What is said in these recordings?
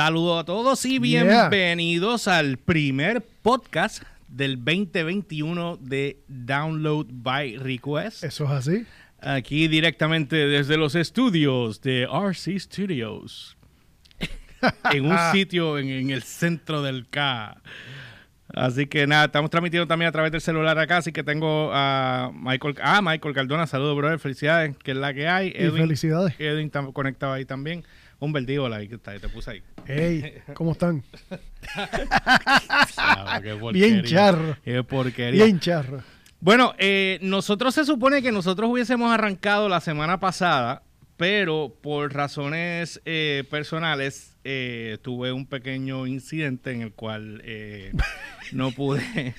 Saludos a todos y Yeah. bienvenidos al primer podcast del 2021 de Download by Request. Eso es así. Aquí directamente desde los estudios de RC Studios. en un sitio en, en el centro del K. Así que nada, estamos transmitiendo también a través del celular acá, así que tengo a Michael, ah, Michael Cardona, saludos, brother, felicidades, que es la que hay. Y felicidades. Edwin está conectado ahí también. Un verdigo, la que está, ahí, te puse ahí. Hey, ¿cómo están? Ah, qué. Bien charro. Qué porquería. Bien charro. Bueno, eh, nosotros se supone que nosotros hubiésemos arrancado la semana pasada, pero por razones eh, personales eh, tuve un pequeño incidente en el cual eh, no pude.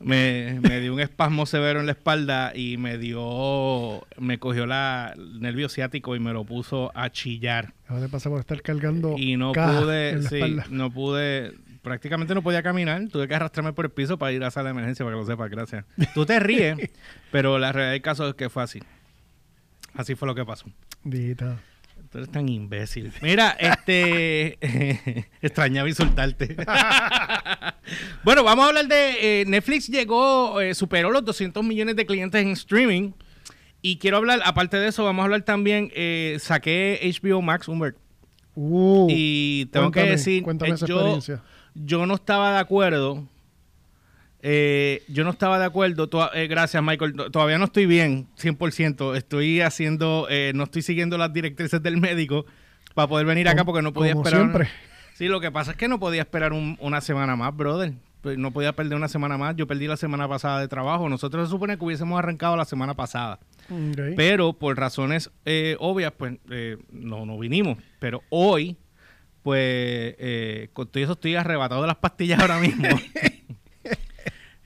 Me, me dio un espasmo severo en la espalda y me dio, me cogió la, el nervio ciático y me lo puso a chillar. Ahora te pasa por estar cargando Y no pude, sí, espalda. no pude, prácticamente no podía caminar. Tuve que arrastrarme por el piso para ir a la sala de emergencia, para que lo sepas, gracias. Tú te ríes, pero la realidad del caso es que fue así. Así fue lo que pasó. Dita. Tú eres tan imbécil. Mira, este. extrañaba insultarte. bueno, vamos a hablar de. eh, Netflix llegó, eh, superó los 200 millones de clientes en streaming. Y quiero hablar, aparte de eso, vamos a hablar también. eh, saqué HBO Max, Humbert. Uh, y tengo que cuéntame, decir, Cuéntame eh, esa yo, experiencia. yo no estaba de acuerdo. Eh, yo no estaba de acuerdo. eh, gracias, Michael. To- Todavía no estoy bien, 100%. Estoy haciendo, eh, no estoy siguiendo las directrices del médico para poder venir acá porque no podía Como esperar. siempre. Sí, lo que pasa es que no podía esperar un- una semana más, brother. Pues No podía perder una semana más. Yo perdí la semana pasada de trabajo. Nosotros se supone que hubiésemos arrancado la semana pasada. Pero por razones eh, obvias, pues eh, no, no vinimos. Pero hoy, pues, eh, con todo eso estoy arrebatado de las pastillas ahora mismo.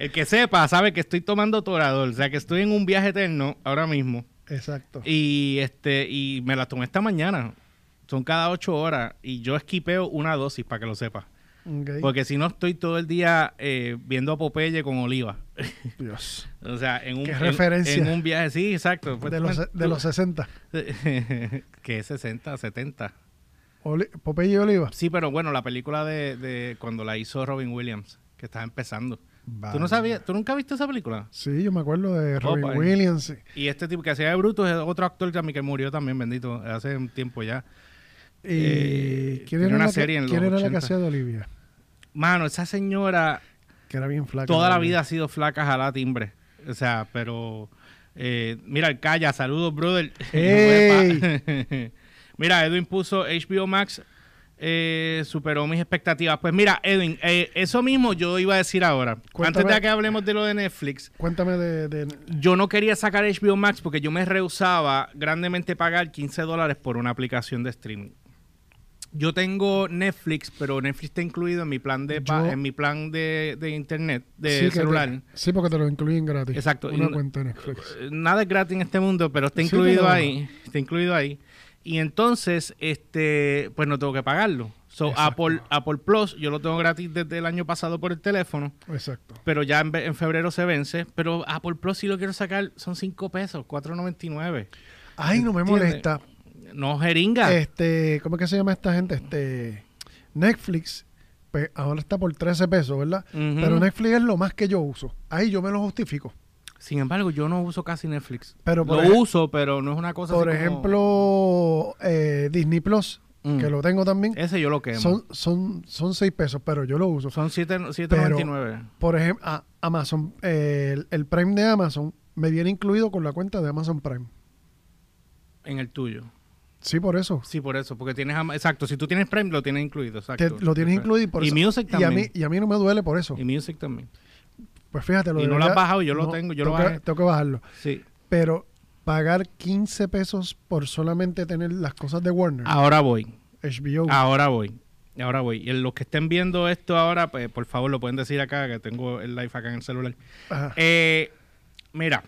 El que sepa sabe que estoy tomando Toradol, o sea que estoy en un viaje eterno ahora mismo. Exacto. Y este y me las tomé esta mañana. Son cada ocho horas y yo esquipeo una dosis para que lo sepa. Ok. Porque si no estoy todo el día eh, viendo a Popeye con oliva. Dios. o sea, en un, Qué en- referencia. en un viaje, sí, exacto. Pues, De los, de los 60. que es 60, 70. Oli- Popeye y Oliva. Sí, pero bueno, la película de, de cuando la hizo Robin Williams, que estaba empezando. ¿Tú no sabías? ¿Tú nunca viste esa película? Sí, yo me acuerdo de Robin Opa, eh. Williams. Y este tipo que hacía de Brutus es otro actor también que murió también, bendito, hace un tiempo ya. Y Eh, ¿quién era, una la, serie en que, quién los era la que 80. hacía de Olivia? Mano, esa señora Que era bien flaca. toda la vida ha sido flaca, jalá timbre. O sea, pero... eh, mira, el Calla, saludos, brother. ¡Ey! mira, Edwin puso HBO Max, eh, superó mis expectativas. Pues mira, Edwin, eh, eso mismo yo iba a decir ahora. Cuéntame. Antes de que hablemos de lo de Netflix, Cuéntame de, de- yo no quería sacar HBO Max porque yo me rehusaba grandemente pagar 15 dólares por una aplicación de streaming. Yo tengo Netflix, pero Netflix está incluido en mi plan de Yo- en mi plan de, de internet, de Sí, que te- celular. sí, porque te lo incluyen gratis. Exacto. Una Y cuenta de Netflix. Nada es gratis en este mundo, pero está incluido ahí. Está incluido ahí. Y entonces, este, pues no tengo que pagarlo. So, Exacto. Apple, Apple Plus, yo lo tengo gratis desde el año pasado por el teléfono, Exacto. pero ya en, en febrero se vence. Pero Apple Plus, si lo quiero sacar, son 5 pesos, 4.99. Ay, no me molesta. No jeringa. Este, ¿cómo es que se llama esta gente? Este, Netflix, pues ahora está por 13 pesos, ¿verdad? Pero Netflix es lo más que yo uso. Ahí yo me lo justifico. Sin embargo, yo no uso casi Netflix. Pero por lo ej- uso, pero no es una cosa Por así ejemplo, eh, Disney Plus, Mm. que lo tengo también, Ese yo lo quemo. son, son, son 6 pesos, pero yo lo uso. Son 7.99. Por ejemplo, a- Amazon, eh, el, el Prime de Amazon me viene incluido con la cuenta de Amazon Prime. en el tuyo. Sí, por eso. Sí, por eso, porque tienes, Ama- exacto, si tú tienes Prime lo tienes incluido, exacto. Lo tienes incluido y por y eso. Music y a, también. mí, y a mí no me duele por eso. Y Music también. Pues fíjate, lo Y no lo has bajado, yo lo tengo, yo lo tengo que- bajé. tengo que bajarlo. Sí. Pero pagar 15 pesos por solamente tener las cosas de Warner, Ahora voy, HBO. ahora voy, ahora voy. Y los que estén viendo esto ahora, pues por favor lo pueden decir acá, que tengo el live acá en el celular. Ajá. Eh, mira,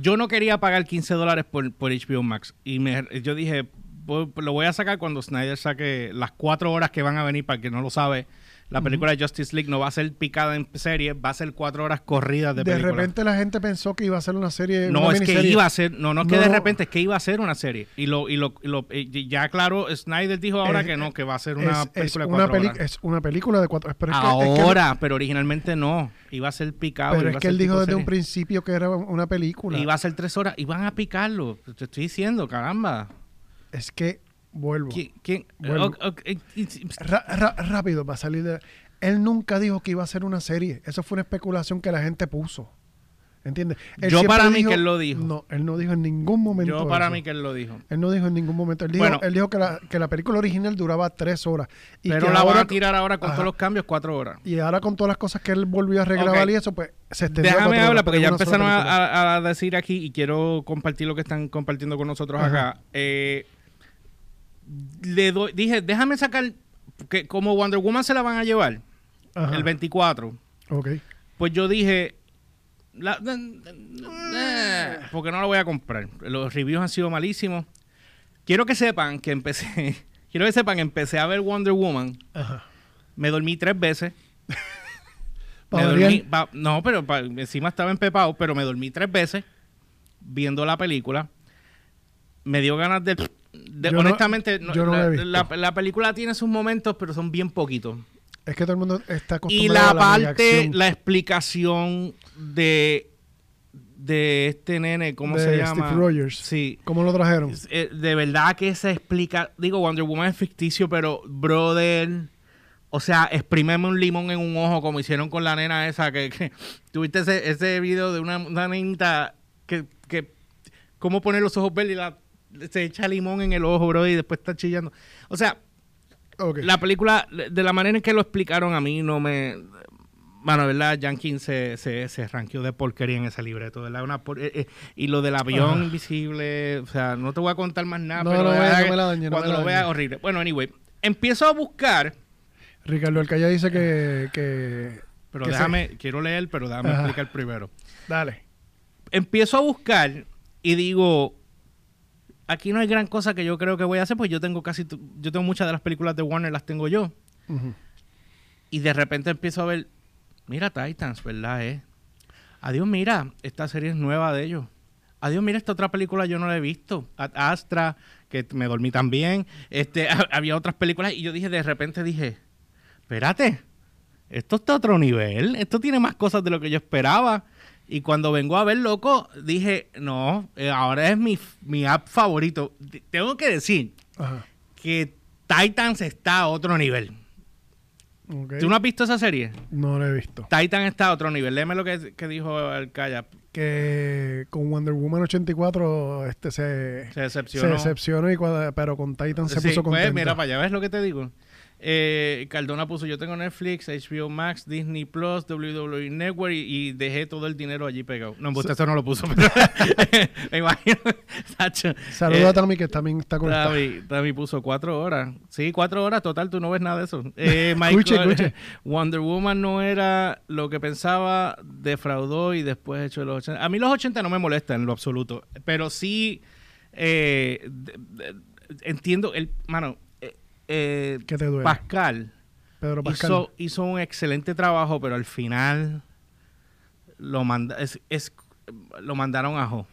yo no quería pagar 15 dólares por, por HBO Max. Y me, yo dije, "Voy- lo voy a sacar cuando Snyder saque las cuatro horas que van a venir, para el que no lo sabe. La película de Justice League no va a ser picada en serie, va a ser cuatro horas corridas de, De película. repente la gente pensó que iba a ser una serie. no, una es que iba a ser, no, no es que de repente, es que iba a ser una serie. Y lo, y lo, y lo- y ya claro, Snyder dijo ahora Es- que no, que va a ser una es, película de cuatro horas. es una película de cuatro. Que- que- Ahora, pero originalmente no. Iba a ser picado. pero es que él dijo desde un principio que era una película. Iba a ser tres horas. Iban a picarlo. Te estoy diciendo, caramba. Es que vuelvo. ¿Quién? quién- Vuelvo. eh, Ra- ra- rápido para salir de. Él nunca dijo que iba a ser una serie. Eso fue una especulación que la gente puso. ¿Entiendes? Él Yo para mí que él lo dijo. No, él no dijo en ningún momento. Yo para eso. mí que él lo dijo. Él no dijo en ningún momento. Él dijo, Bueno. él dijo que, la, que la película original duraba tres horas. Y pero que la ahora, van a tirar ahora con Ajá. todos los cambios cuatro horas. Y ahora con todas las cosas que él volvió a regrabar y eso, pues se extendió. Déjame hablar horas, porque ya empezaron a, película. a- a decir aquí y quiero compartir lo que están compartiendo con nosotros Ajá. acá. Eh, le doy, dije, déjame sacar que como Wonder Woman se la van a llevar Ajá. el 24. Ok. Pues yo dije, la- eh, porque no la voy a comprar. Los reviews han sido malísimos. Quiero que sepan que empecé, quiero que sepan que empecé a ver Wonder Woman. Ajá. Me dormí tres veces. Me dormí, pa- no, pero pa- encima estaba empepado, pero me dormí tres veces viendo la película. Me dio ganas de... de- Yo no- honestamente, no- yo no la la, he visto. la- la película tiene sus momentos, pero son bien poquitos. Es que todo el mundo está Y acostumbrado la a la parte, reacción la explicación de, de este nene, ¿cómo de se llama? Steve Rogers. Sí. ¿Cómo lo trajeron? Eh, de verdad que se explica. Digo, Wonder Woman es ficticio, pero, brother. O sea, exprímeme un limón en un ojo, como hicieron con la nena esa. Que, que tuviste ese, ese video de una, una nenita que, que. ¿Cómo poner los ojos verdes y la, se echa limón en el ojo, bro, y después está chillando? O sea, la película, de la manera en que lo explicaron a mí, no me. Bueno, ¿verdad? Jenkins se, se, se ranqueó de porquería en ese libreto, ¿verdad? Una por- eh, eh, y lo del avión Ajá. invisible, o sea, no te voy a contar más nada, No, pero no, de no, me la dañe, no cuando me la lo veas, dañe. horrible. Bueno, anyway, empiezo a buscar, Ricardo Alcaya dice que. que pero que se- déjame, quiero leer, pero déjame Ajá. explicar primero. Dale. Empiezo a buscar y digo, aquí no hay gran cosa que yo creo que voy a hacer, pues yo tengo casi, yo tengo muchas de las películas de Warner, las tengo yo. Y de repente empiezo a ver, mira Titans, ¿verdad? Eh? Adiós, mira, esta serie es nueva de ellos. Adiós, mira, esta otra película yo no la he visto. Astra, que me dormí también. Este, había otras películas y yo dije, de repente dije, espérate, esto está a otro nivel. Esto tiene más cosas de lo que yo esperaba. Y cuando vengo a ver, loco, dije, no, eh, ahora es mi, mi app favorito. T- Tengo que decir Ajá. que Titans está a otro nivel. Ok. ¿Tú no has visto esa serie? No lo he visto. Titan está a otro nivel. Léeme lo que, que dijo Alcaya. Que con Wonder Woman 84 este se, Se se decepcionó. decepcionó, y pero con Titan se Sí, puso pues, contento. mira para allá, ¿ves lo que te digo? Eh, Cardona puso, yo tengo Netflix, HBO Max, Disney Plus, WWE Network y, y dejé todo el dinero allí pegado. No, eso no lo puso, pero me imagino. Saludos Eh, a Tami que también está conectado. Tami, Tami puso cuatro horas. Sí, cuatro horas total, tú no ves nada de eso. Eh, Escuche, Michael, escuche. Wonder Woman no era lo que pensaba, defraudó y después hecho los 80. A mí los 80 no me molestan en lo absoluto, pero sí eh, de- de- entiendo, el mano, eh, ¿Qué te duele? Pascal, Pedro Pascal. hizo, hizo un excelente trabajo, pero al final lo, manda, es, es- lo mandaron a Jo.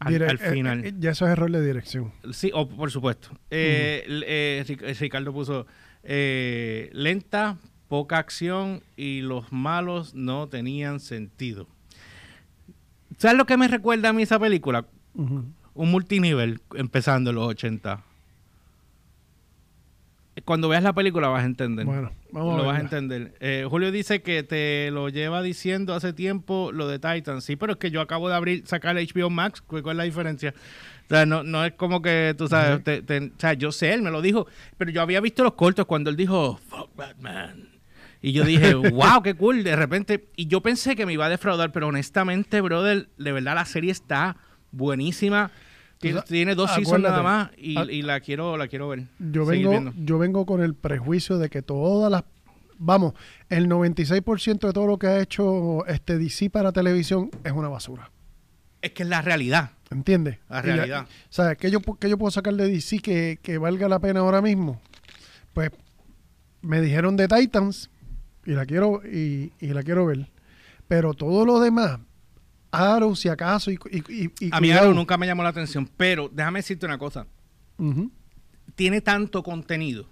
Al, eh, final. eh, ya eso es error de dirección. Sí, o por supuesto. Eh, Ricardo puso lenta, poca acción y los malos no tenían sentido. ¿Sabes lo que me recuerda a mí esa película? Un multinivel empezando en los 80. Cuando veas la película vas a entender. Bueno, vamos lo a vas a entender. Eh, Julio dice que te lo lleva diciendo hace tiempo lo de Titan. Sí, pero es que yo acabo de abrir, sacar HBO Max. ¿Cuál es la diferencia? O sea, no, no es como que tú sabes. Te- o sea, yo sé, él me lo dijo. Pero yo había visto los cortos cuando él dijo, fuck Batman. Y yo dije, wow, qué cool. De repente, y yo pensé que me iba a defraudar, pero honestamente, brother, de verdad la serie está buenísima. Tiene, dos seasons nada más y, al- y la quiero la quiero ver. Yo vengo, yo vengo con el prejuicio de que todas las vamos, el 96% de todo lo que ha hecho este DC para televisión es una basura. Es que es la realidad. ¿Entiendes? La realidad. ¿Sabes? ¿Qué yo, qué yo puedo sacar de DC que, que valga la pena ahora mismo? Pues me dijeron de Titans, y la quiero y, y la quiero ver. Pero todo lo demás, Arrow, si acaso, y, y, y- A mí. Arrow nunca me llamó la atención, pero déjame decirte una cosa. Tiene tanto contenido.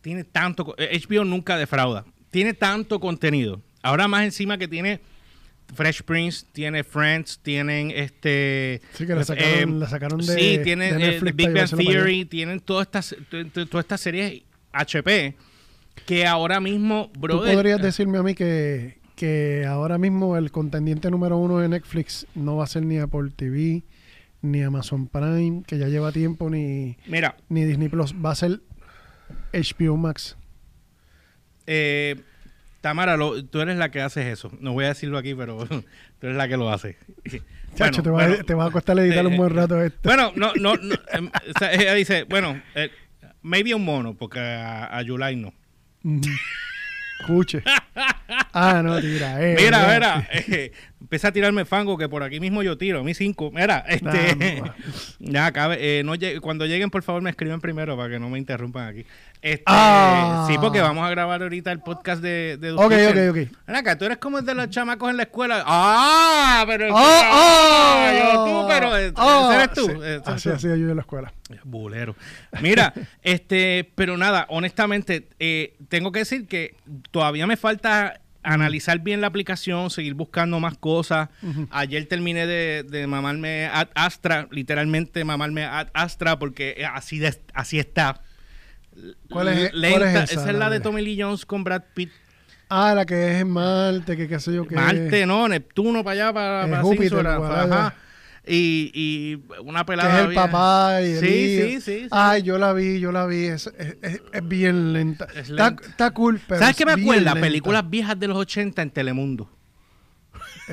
Tiene tanto... co- eh, HBO nunca defrauda. Tiene tanto contenido. Ahora más encima que tiene Fresh Prince, tiene Friends, tienen este... Sí, que la sacaron- la sacaron de- Sí, tienen de eh, Big Bang. Theory, tienen todas estas, todas estas series HP que ahora mismo, Tú brother... podrías decirme a mí que, que ahora mismo el contendiente número uno de Netflix no va a ser ni Apple TV, ni Amazon Prime, que ya lleva tiempo, ni, Mira, ni Disney Plus, va a ser HBO Max. Eh, Tamara, lo- tú eres la que haces eso. No voy a decirlo aquí, pero tú eres la que lo hace. Chacho, te, va, a- bueno, te va a costar editar un eh, buen rato esto. Bueno, no, no, no, em, o sea, ella dice, bueno, eh, maybe un mono, porque a, a Yulai no. Escuche. Ah, no, tira. eh, mira, mira, eh, empieza a tirarme fango, que por aquí mismo yo tiro, a mí cinco. Mira, este, ya cabe, eh, no cuando lleguen, por favor, me escriben primero para que no me interrumpan aquí. Este, Ah. Sí, porque vamos a grabar ahorita el podcast de, de Ok, Kitchen. ok, ok. Acá, tú eres como el de los chamacos en la escuela. ¡Ah! Pero. ¡Oh, oh! ah, yo tú, pero. eh, Oh, eres tú. sí, ese eres Así tú. yo en la escuela. Bulero. Mira, este, pero nada, honestamente, eh, tengo que decir que todavía me falta analizar bien la aplicación, seguir buscando más cosas. Ayer terminé de, de mamarme Ad Astra, literalmente mamarme Ad Astra, porque así, de- así está. ¿Cuál es- Lenta. cuál es esa, es la de Tommy Lee Jones con Brad Pitt. Ah, la que es en Marte, que qué sé yo qué. Marte, no, Neptuno para allá, para, Eh, para Júpiter, Císora, por ajá. Y, y una Que pelada. es el bien- papá y el Sí, sí, sí, sí. Ay, yo la vi, yo la vi. Es, es- es- es bien lenta. Es Está, cool, pero. ¿Sabes es qué me acuerda? lenta. Películas viejas de los 80 en Telemundo.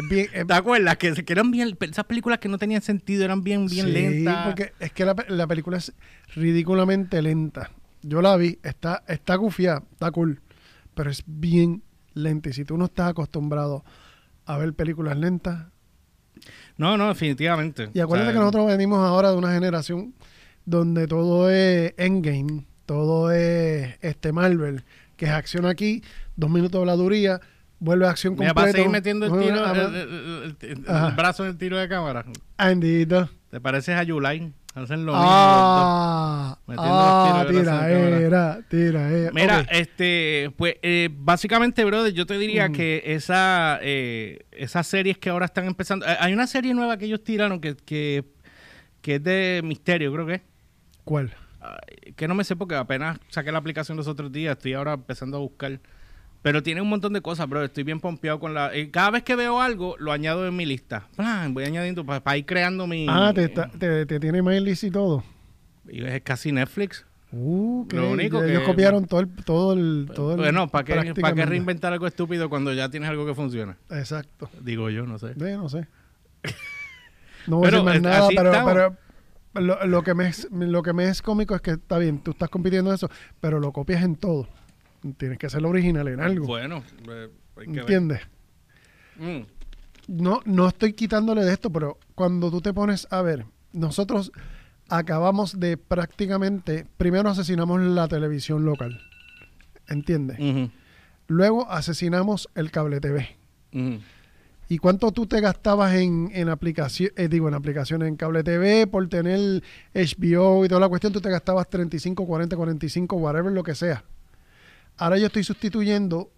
Bien, ¿Te acuerdas? Que, que eran bien, esas películas que no tenían sentido, eran bien, bien sí, lentas. porque es que la película es ridículamente lenta. Yo la vi, está, está gufiada, está cool, pero es bien lenta. Y si tú no estás acostumbrado a ver películas lentas, No, no, definitivamente. Y acuérdate O sea, que nosotros venimos ahora de una generación donde todo es Endgame, todo es este Marvel, que es acción aquí, dos minutos de habladuría, vuelve a acción completa. para seguir metiendo el tiro, Ah, el, el- brazo en el tiro de cámara. Andito. ¿Te pareces a Yulai? Hacen lo mismo. Ah, ah, tiraera, tiraera. los dos. Mira, este, pues, eh, básicamente, brother, yo te diría Ujú. que esa, eh, esas series que ahora están empezando. eh, Hay una serie nueva que ellos tiraron que, que, que es de misterio, creo que. ¿Cuál? Que no me sé porque apenas saqué la aplicación los otros días, estoy ahora empezando a buscar. Pero tiene un montón de cosas, bro. Estoy bien pompeado con la. eh, cada vez que veo algo, lo añado en mi lista. Plan, voy añadiendo para ir creando mi. Ah, te, está- te, te tiene mail y todo. y es casi Netflix. Uh, Lo que único ellos que- copiaron todo el, todo el, todo el bueno, ¿para qué, ¿para qué reinventar algo estúpido cuando ya tienes algo que funciona? Exacto. Digo yo, no sé. No sé. No voy a decir más nada, pero, pero lo, lo que me es, lo que me es cómico es que está bien, tú estás compitiendo eso, pero lo copias en todo. Tienes que ser original en algo. Bueno, eh, hay que ver. ¿Entiendes? Mm. No, no estoy quitándole de esto, pero cuando tú te pones a ver, nosotros acabamos de prácticamente, primero asesinamos la televisión local. ¿Entiendes? Luego asesinamos el cable TV. ¿Y cuánto tú te gastabas en, en aplicación, eh, digo, en aplicaciones, en cable TV, por tener HBO y toda la cuestión, tú te gastabas 35, 40, 45, whatever, lo que sea. Ahora yo estoy sustituyendo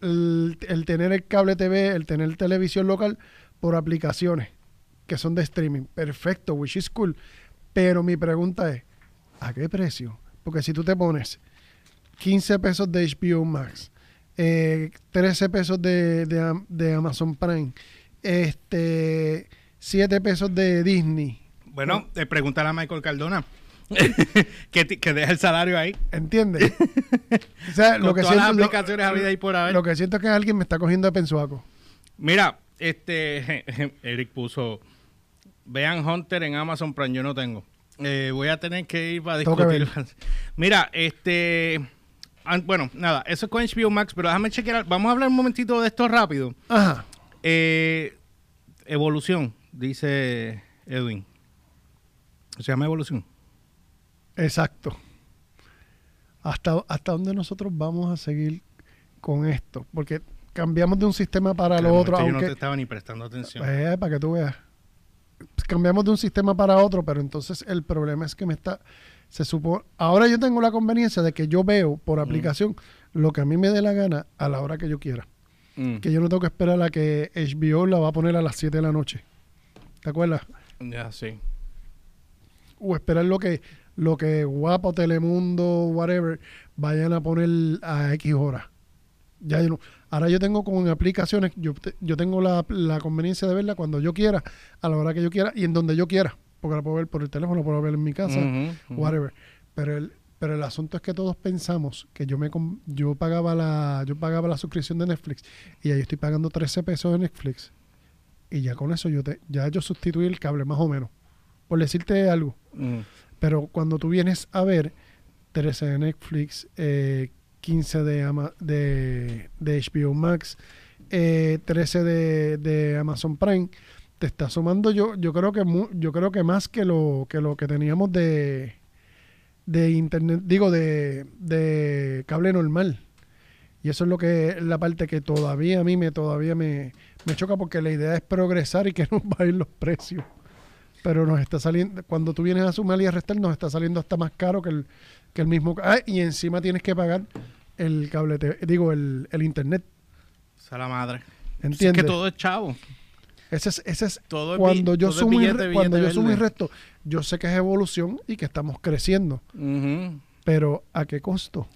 el, el tener el cable TV, el tener televisión local, por aplicaciones que son de streaming. Perfecto, which is cool. Pero mi pregunta es, ¿a qué precio? Porque si tú te pones 15 pesos de HBO Max, eh, 13 pesos de, de Am- de Amazon Prime, este 7 pesos de Disney. Bueno, eh, pregúntale a Michael Cardona. que, que deja el salario ahí. ¿Entiendes? o sea, Con lo que, todas las siento, lo- aplicaciones habidas y por haber. lo que siento es que alguien me está cogiendo de pensuaco. Mira, este Eric puso vean Hunter en Amazon Prime, yo no tengo. Eh, voy a tener que ir para discutir. Mira, este bueno, nada, eso es con HBO Max, pero déjame chequear. Vamos a hablar un momentito de esto rápido. Ajá. Eh, evolución, dice Edwin. Se llama evolución. Exacto. ¿Hasta, ¿Hasta dónde nosotros vamos a seguir con esto? Porque cambiamos de un sistema para el otro. Yo aunque, no te estaba ni prestando atención. Eh, para que tú veas. Cambiamos de un sistema para otro, pero entonces el problema es que me está. Se supone. Ahora yo tengo la conveniencia de que yo veo por Mm. aplicación lo que a mí me dé la gana a la hora que yo quiera. Mm. Que yo no tengo que esperar a que HBO la va a poner a las 7 de la noche. ¿Te acuerdas? Ya, sí. o esperar lo que lo que Guapo, Telemundo, whatever, vayan a poner a X horas. Ya yo no. Ahora yo tengo con aplicaciones, yo, yo tengo la, la conveniencia de verla cuando yo quiera, a la hora que yo quiera y en donde yo quiera. Porque la puedo ver por el teléfono, la puedo ver en mi casa, whatever. Pero el, pero el asunto es que todos pensamos que yo me yo pagaba la yo pagaba la suscripción de Netflix y ahí estoy pagando 13 pesos de Netflix y ya con eso yo te ya yo sustituí el cable más o menos por decirte algo Mm. Pero cuando tú vienes a ver 13 de Netflix, eh, 15 de, de, de HBO Max, eh, 13 de, de Amazon Prime, te está sumando yo, yo creo que yo creo que más que lo que lo que teníamos de de internet, digo de, de cable normal. Y eso es lo que la parte que todavía a mí me todavía me, me choca porque la idea es progresar y que nos bajen los precios. Pero nos está saliendo, cuando tú vienes a sumar y a restar, nos está saliendo hasta más caro que el, que el mismo. Ah, y encima tienes que pagar el cable, digo, el, el internet. Esa es la madre. ¿Entiendes? Es que todo es chavo. Ese es, ese es Todo cuando yo todo sumo y billete, cuando yo sumo y resto, yo sé que es evolución y que estamos creciendo. Pero ¿a qué costo?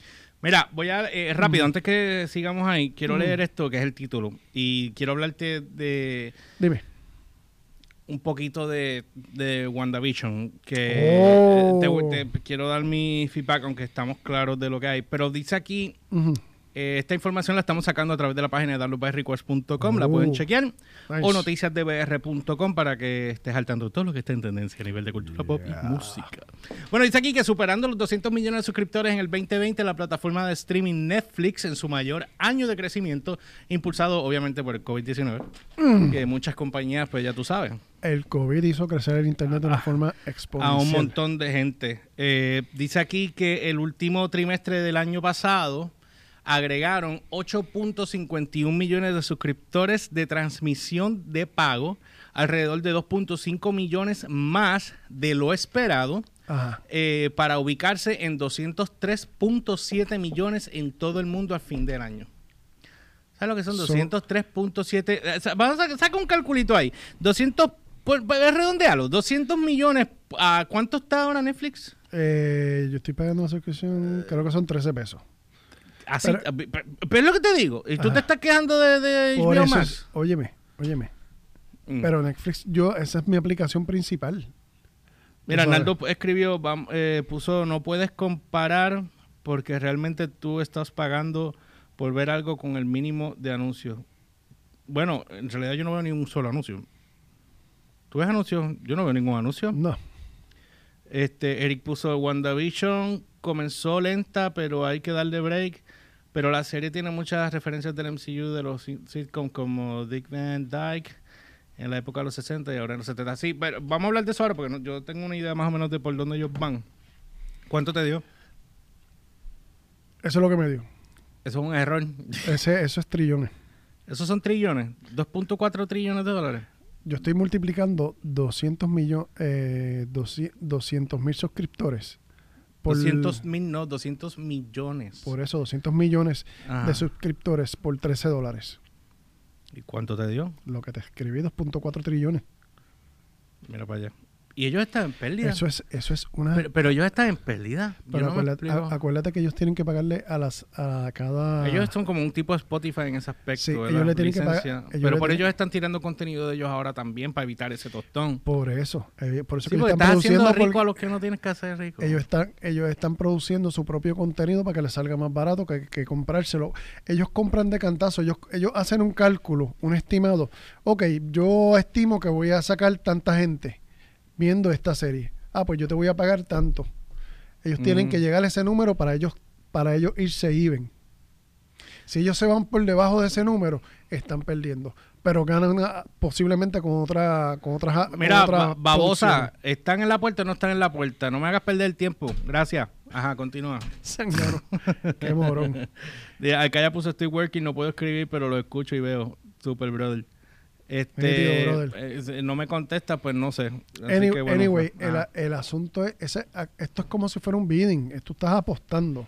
Mira, voy a eh, rápido, antes que sigamos ahí, quiero Mm. leer esto, que es el título. Y quiero hablarte de Dime. Un poquito de, de WandaVision, que Oh. eh, te- te quiero dar mi feedback, aunque estamos claros de lo que hay. Pero dice aquí, eh, esta información la estamos sacando a través de la página de darlobyrequest.com, la Oh. pueden chequear, Nice. o noticiasdbr.com para que estés al tanto de todo lo que está en tendencia a nivel de cultura pop y música. Bueno, dice aquí que superando los 200 millones de suscriptores en el 2020, la plataforma de streaming Netflix en su mayor año de crecimiento, impulsado obviamente por el COVID-19, Mm. que muchas compañías, pues ya tú sabes, El COVID hizo crecer el internet de una forma a exponencial. un montón de gente. Eh, dice aquí que el último trimestre del año pasado agregaron 8.51 millones de suscriptores de transmisión de pago, alrededor de 2.5 millones más de lo esperado, eh, para ubicarse en 203.7 millones en todo el mundo al fin del año. ¿Sabes lo que son? Son- 203.7. eh, Vamos a sacar un calculito ahí. 200, pues, pues, redondealo. 200 millones. ¿A cuánto está ahora Netflix? Eh, yo estoy pagando la suscripción, creo que son 13 pesos. Así, Pero- eh, pero, pero es lo que te digo. Y tú Ajá. te estás quejando de, de Por HBO eso Max. óyeme, óyeme. Mm. Pero Netflix, yo, esa es mi aplicación principal. Mira. Arnaldo escribió, eh, puso, no puedes comparar porque realmente tú estás pagando por ver algo con el mínimo de anuncios. Bueno, en realidad yo no veo ni un solo anuncio. ¿Tú ves anuncios? Yo no veo ningún anuncio. No. Este, Eric puso WandaVision, comenzó lenta, pero hay que darle break. Pero la serie tiene muchas referencias del MCU de los sit- sitcoms como Dick Van Dyke en la época de los 60 y ahora en los 70. Sí, pero vamos a hablar de eso ahora porque no- yo tengo una idea más o menos de por dónde ellos van. ¿Cuánto te dio? Eso es lo que me dio. Eso es un error. Ese, eso es trillones. Esos son trillones, 2.4 trillones de dólares. Yo estoy multiplicando 200 millones, eh, 200 mil suscriptores. Por, 200 mil, no, 200 millones. por eso, 200 millones Ajá. de suscriptores por 13 dólares. ¿Y cuánto te dio? Lo que te escribí, 2.4 trillones. Mira para allá. Y ellos están en pérdida. Eso es, eso es una... Pero, pero ellos están en pérdida. Pero no acuérdate, a- acuérdate que ellos tienen que pagarle a las a cada... Ellos son como un tipo de Spotify en ese aspecto. Sí, ellos le tienen que pagar- Pero por ellos están tirando contenido de ellos ahora también para evitar ese tostón. Por eso. eh, por eso Sí, que porque ellos están estás haciendo rico a los que no tienes que hacer rico. ellos están, ellos están produciendo su propio contenido para que les salga más barato que, que comprárselo. Ellos compran de cantazo, ellos, ellos hacen un cálculo, un estimado. Ok, yo estimo que voy a sacar tanta gente viendo esta serie. Ah, pues yo te voy a pagar tanto. Ellos tienen Mm. que llegar a ese número para ellos, para ellos irse even. Si ellos se van por debajo de ese número, están perdiendo. Pero ganan ah, posiblemente con otra, con otras, Mira, otras ba- babosa. ¿están en la puerta o no están en la puerta? No me hagas perder el tiempo. Gracias. Ajá, continúa. Zángano. Qué morón. De- Acá ya puso estoy working, no puedo escribir, pero lo escucho y veo. Super brother. Este, eh, no me contesta, pues no sé. Así Any- que, bueno, anyway, pues, el, asunto es, ese, esto es como si fuera un bidding, tú estás apostando.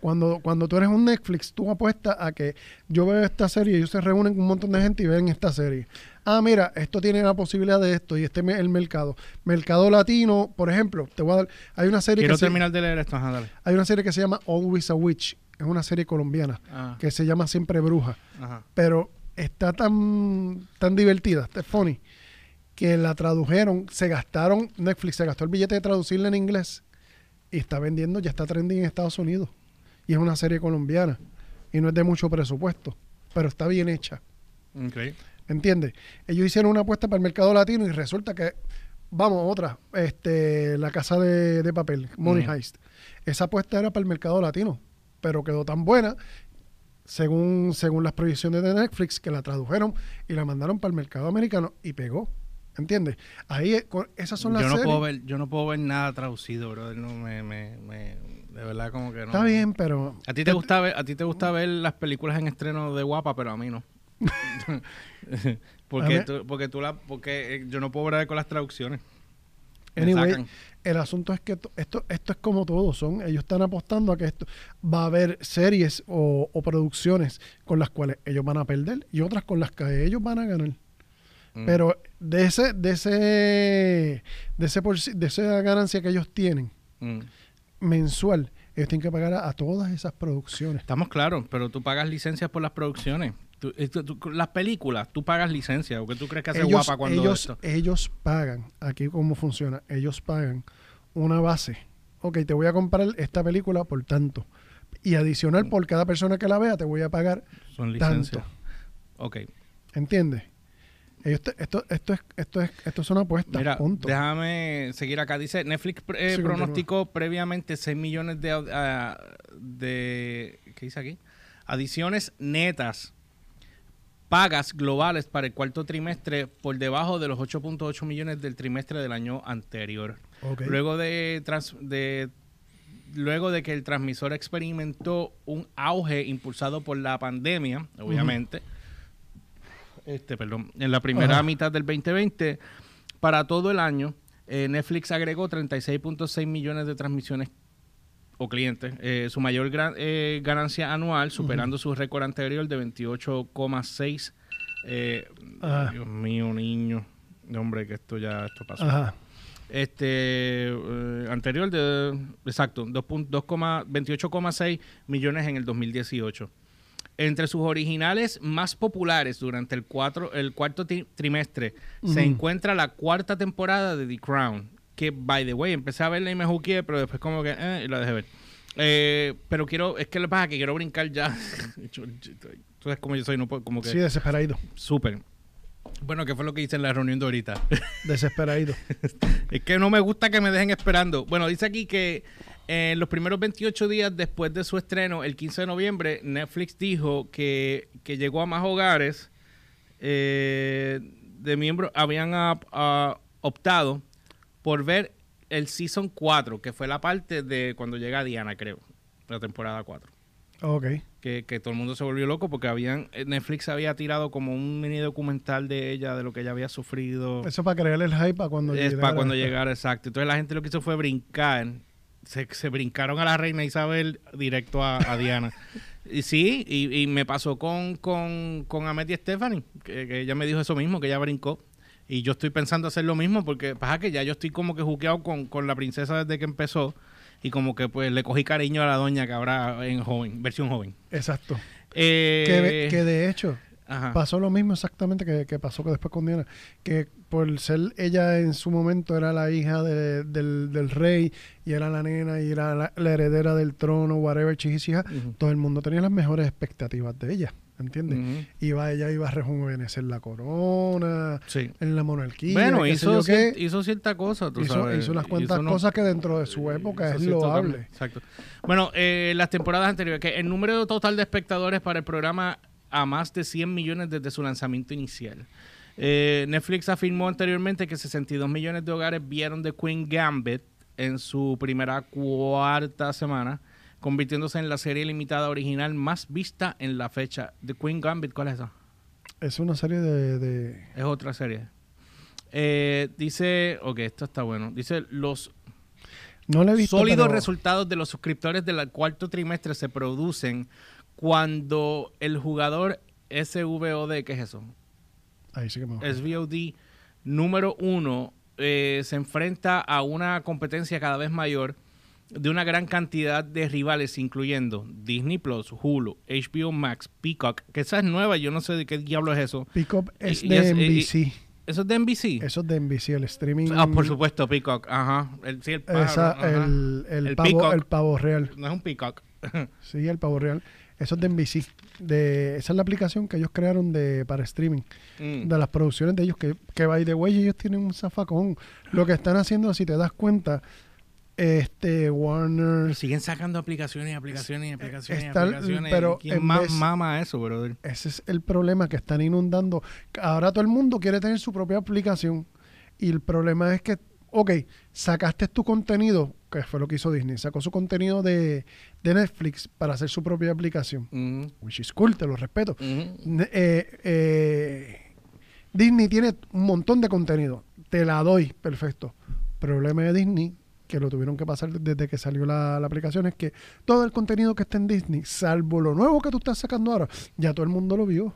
Cuando, cuando tú eres un Netflix, tú apuestas a que yo veo esta serie, ellos se reúnen con un montón de gente y ven esta serie. Ah, mira, esto tiene la posibilidad de esto y este es el mercado. Mercado latino, por ejemplo, te voy a dar, hay una serie Quiero que se, terminar de leer esto, ajá, dale. hay una serie que se llama Always a Witch, es una serie colombiana Ajá, que se llama Siempre Bruja. ajá. pero está tan, tan divertida, está funny, que la tradujeron, se gastaron, Netflix se gastó el billete de traducirla en inglés y está vendiendo, ya está trending en Estados Unidos. Y es una serie colombiana y no es de mucho presupuesto, pero está bien hecha, Ok. ¿entiendes? Ellos hicieron una apuesta para el mercado latino y resulta que, vamos, otra, este, la casa de, de papel, Money. Heist. Esa apuesta era para el mercado latino, pero quedó tan buena según, según las proyecciones de Netflix, que la tradujeron y la mandaron para el mercado americano y pegó. ¿Entiendes? Ahí, esas son las Yo no, series. puedo ver, yo no puedo ver nada traducido, brother. No, me, me, me- de verdad como que no. Está bien, pero... A ti te gusta ver, a ti te gusta ver las películas en estreno de guapa, pero a mí no. porque, tú, porque tú la, porque eh, yo no puedo ver con las traducciones. Anyway, sacan. el asunto es que to- esto, esto es como todo, son, ellos están apostando a que esto va a haber series o, o producciones con las cuales ellos van a perder y otras con las que ellos van a ganar. Mm. Pero de ese, de ese, de ese por- de esa ganancia que ellos tienen Mm. mensual, ellos tienen que pagar a, a todas esas producciones. Estamos claros, pero tú pagas licencias por las producciones. Tú- esto- tú- las películas, tú pagas licencia. ¿O qué tú crees que hace ellos, guapa cuando ellos, esto? ellos pagan, aquí cómo funciona, ellos pagan una base. Ok, te voy a comprar esta película por tanto. Y adicional, por cada persona que la vea, te voy a pagar Son licencias. tanto. Ok. ¿Entiendes? Te- esto, esto, es, esto, es, esto son apuestas, Mira, punto. déjame seguir acá. Dice, Netflix eh, Sí, pronosticó previamente 6 millones de, ah, de... ¿Qué dice aquí? Adiciones netas pagas globales para el cuarto trimestre por debajo de los 8.8 millones del trimestre del año anterior. Luego de, trans- de luego de que el transmisor experimentó un auge impulsado por la pandemia, obviamente, este, perdón, en la primera mitad del 2020, para todo el año, eh, Netflix agregó 36.6 millones de transmisiones o clientes, eh, su mayor gran- eh, ganancia anual, superando su récord anterior de 28,6. Eh. Dios mío, niño. Hombre, que esto ya esto pasó Ajá. este eh, anterior de exacto 2.2, 28,6 millones en el 2018 entre sus originales más populares durante el, cuatro, el cuarto tri- trimestre se encuentra la cuarta temporada de The Crown que by the way empecé a verla y me juqué pero después como que eh, y la dejé ver Eh, pero quiero es que lo pasa que quiero brincar ya sabes cómo yo soy no puedo como que Sí, desesperadito. súper bueno que fue lo que hice en la reunión de ahorita Desesperadito. es que no me gusta que me dejen esperando. Bueno, dice aquí que en los primeros 28 días después de su estreno, el 15 de noviembre, Netflix dijo que, que llegó a más hogares eh, de miembros, habían optado por ver el Season 4, que fue la parte de cuando llega Diana, creo, la temporada 4. ok. Que, que todo el mundo se volvió loco porque habían eh, Netflix había tirado como un mini documental de ella, de lo que ella había sufrido. Eso para crearle el hype para cuando Es llegara para cuando esto. llegara, exacto. Entonces la gente lo que hizo fue brincar. Se, se brincaron a la reina Isabel directo a, a Diana. y sí, y, y me pasó con, con, con Amelie Stephanie, que, que ella me dijo eso mismo, que ella brincó. Y yo estoy pensando hacer lo mismo porque pasa que ya yo estoy como que juqueado con, con la princesa desde que empezó. Y como que pues le cogí cariño a la doña que habrá en joven, versión joven. Exacto. Eh, Que, de- que de hecho, ajá. pasó lo mismo exactamente que, que pasó que después con Diana. Que por ser ella en su momento era la hija de- del, del rey y era la nena y era la, la heredera del trono, whatever, chichija, Ujú. todo el mundo tenía las mejores expectativas de ella. ¿Entiendes? Ujú. Iba, ella iba a rejuvenecer la corona, Sí. en la monarquía. Bueno, hizo, cier- hizo cierta cosa, tú hizo, sabes. hizo unas cuantas Hizo no- cosas que dentro de su época es loable. Exacto. Bueno, eh, las temporadas anteriores, que el número total de espectadores para el programa a más de 100 millones desde su lanzamiento inicial. Eh, Netflix afirmó anteriormente que 62 millones de hogares vieron The Queen Gambit en su primera cuarta semana, convirtiéndose en la serie limitada original más vista en la fecha. The Queen Gambit, ¿cuál es esa? Es una serie de... de- Es otra serie. Eh, dice, ok, esto está bueno. Dice, los No la he visto, sólidos pero- resultados de los suscriptores del cuarto trimestre se producen cuando el jugador SVOD, ¿qué es eso? Ahí sí que me SVOD número uno eh, se enfrenta a una competencia cada vez mayor de una gran cantidad de rivales, incluyendo Disney Plus, Hulu, HBO Max, Peacock, que esa es nueva, yo no sé de qué diablo es eso. Up es Y- y de y- NBC. ¿Eso es de NBC? Eso es de NBC, el streaming. Ah, por supuesto, Peacock, ajá. El, sí, el pájaro, Esa, ajá. el, el, El pavo, peacock. el pavo real. No es un Peacock. Sí, el pavo real. Eso es de NBC. De, esa es la aplicación que ellos crearon de, para streaming. Mm. De las producciones de ellos. Que, que by the way, ellos tienen un zafacón. Lo que están haciendo, si te das cuenta, este Warner. Siguen sacando aplicaciones y aplicaciones y aplicaciones y aplicaciones. pero ¿Quién en más vez- mama eso, brother? Ese es el problema que están inundando. Ahora todo el mundo quiere tener su propia aplicación. Y el problema es que, ok, sacaste tu contenido, que fue lo que hizo Disney, sacó su contenido de, de Netflix para hacer su propia aplicación. Which is cool, te lo respeto. eh, eh, Disney tiene un montón de contenido. Te la doy, perfecto. Problema de Disney, que lo tuvieron que pasar desde que salió la, la aplicación, es que todo el contenido que está en Disney, salvo lo nuevo que tú estás sacando ahora, ya todo el mundo lo vio.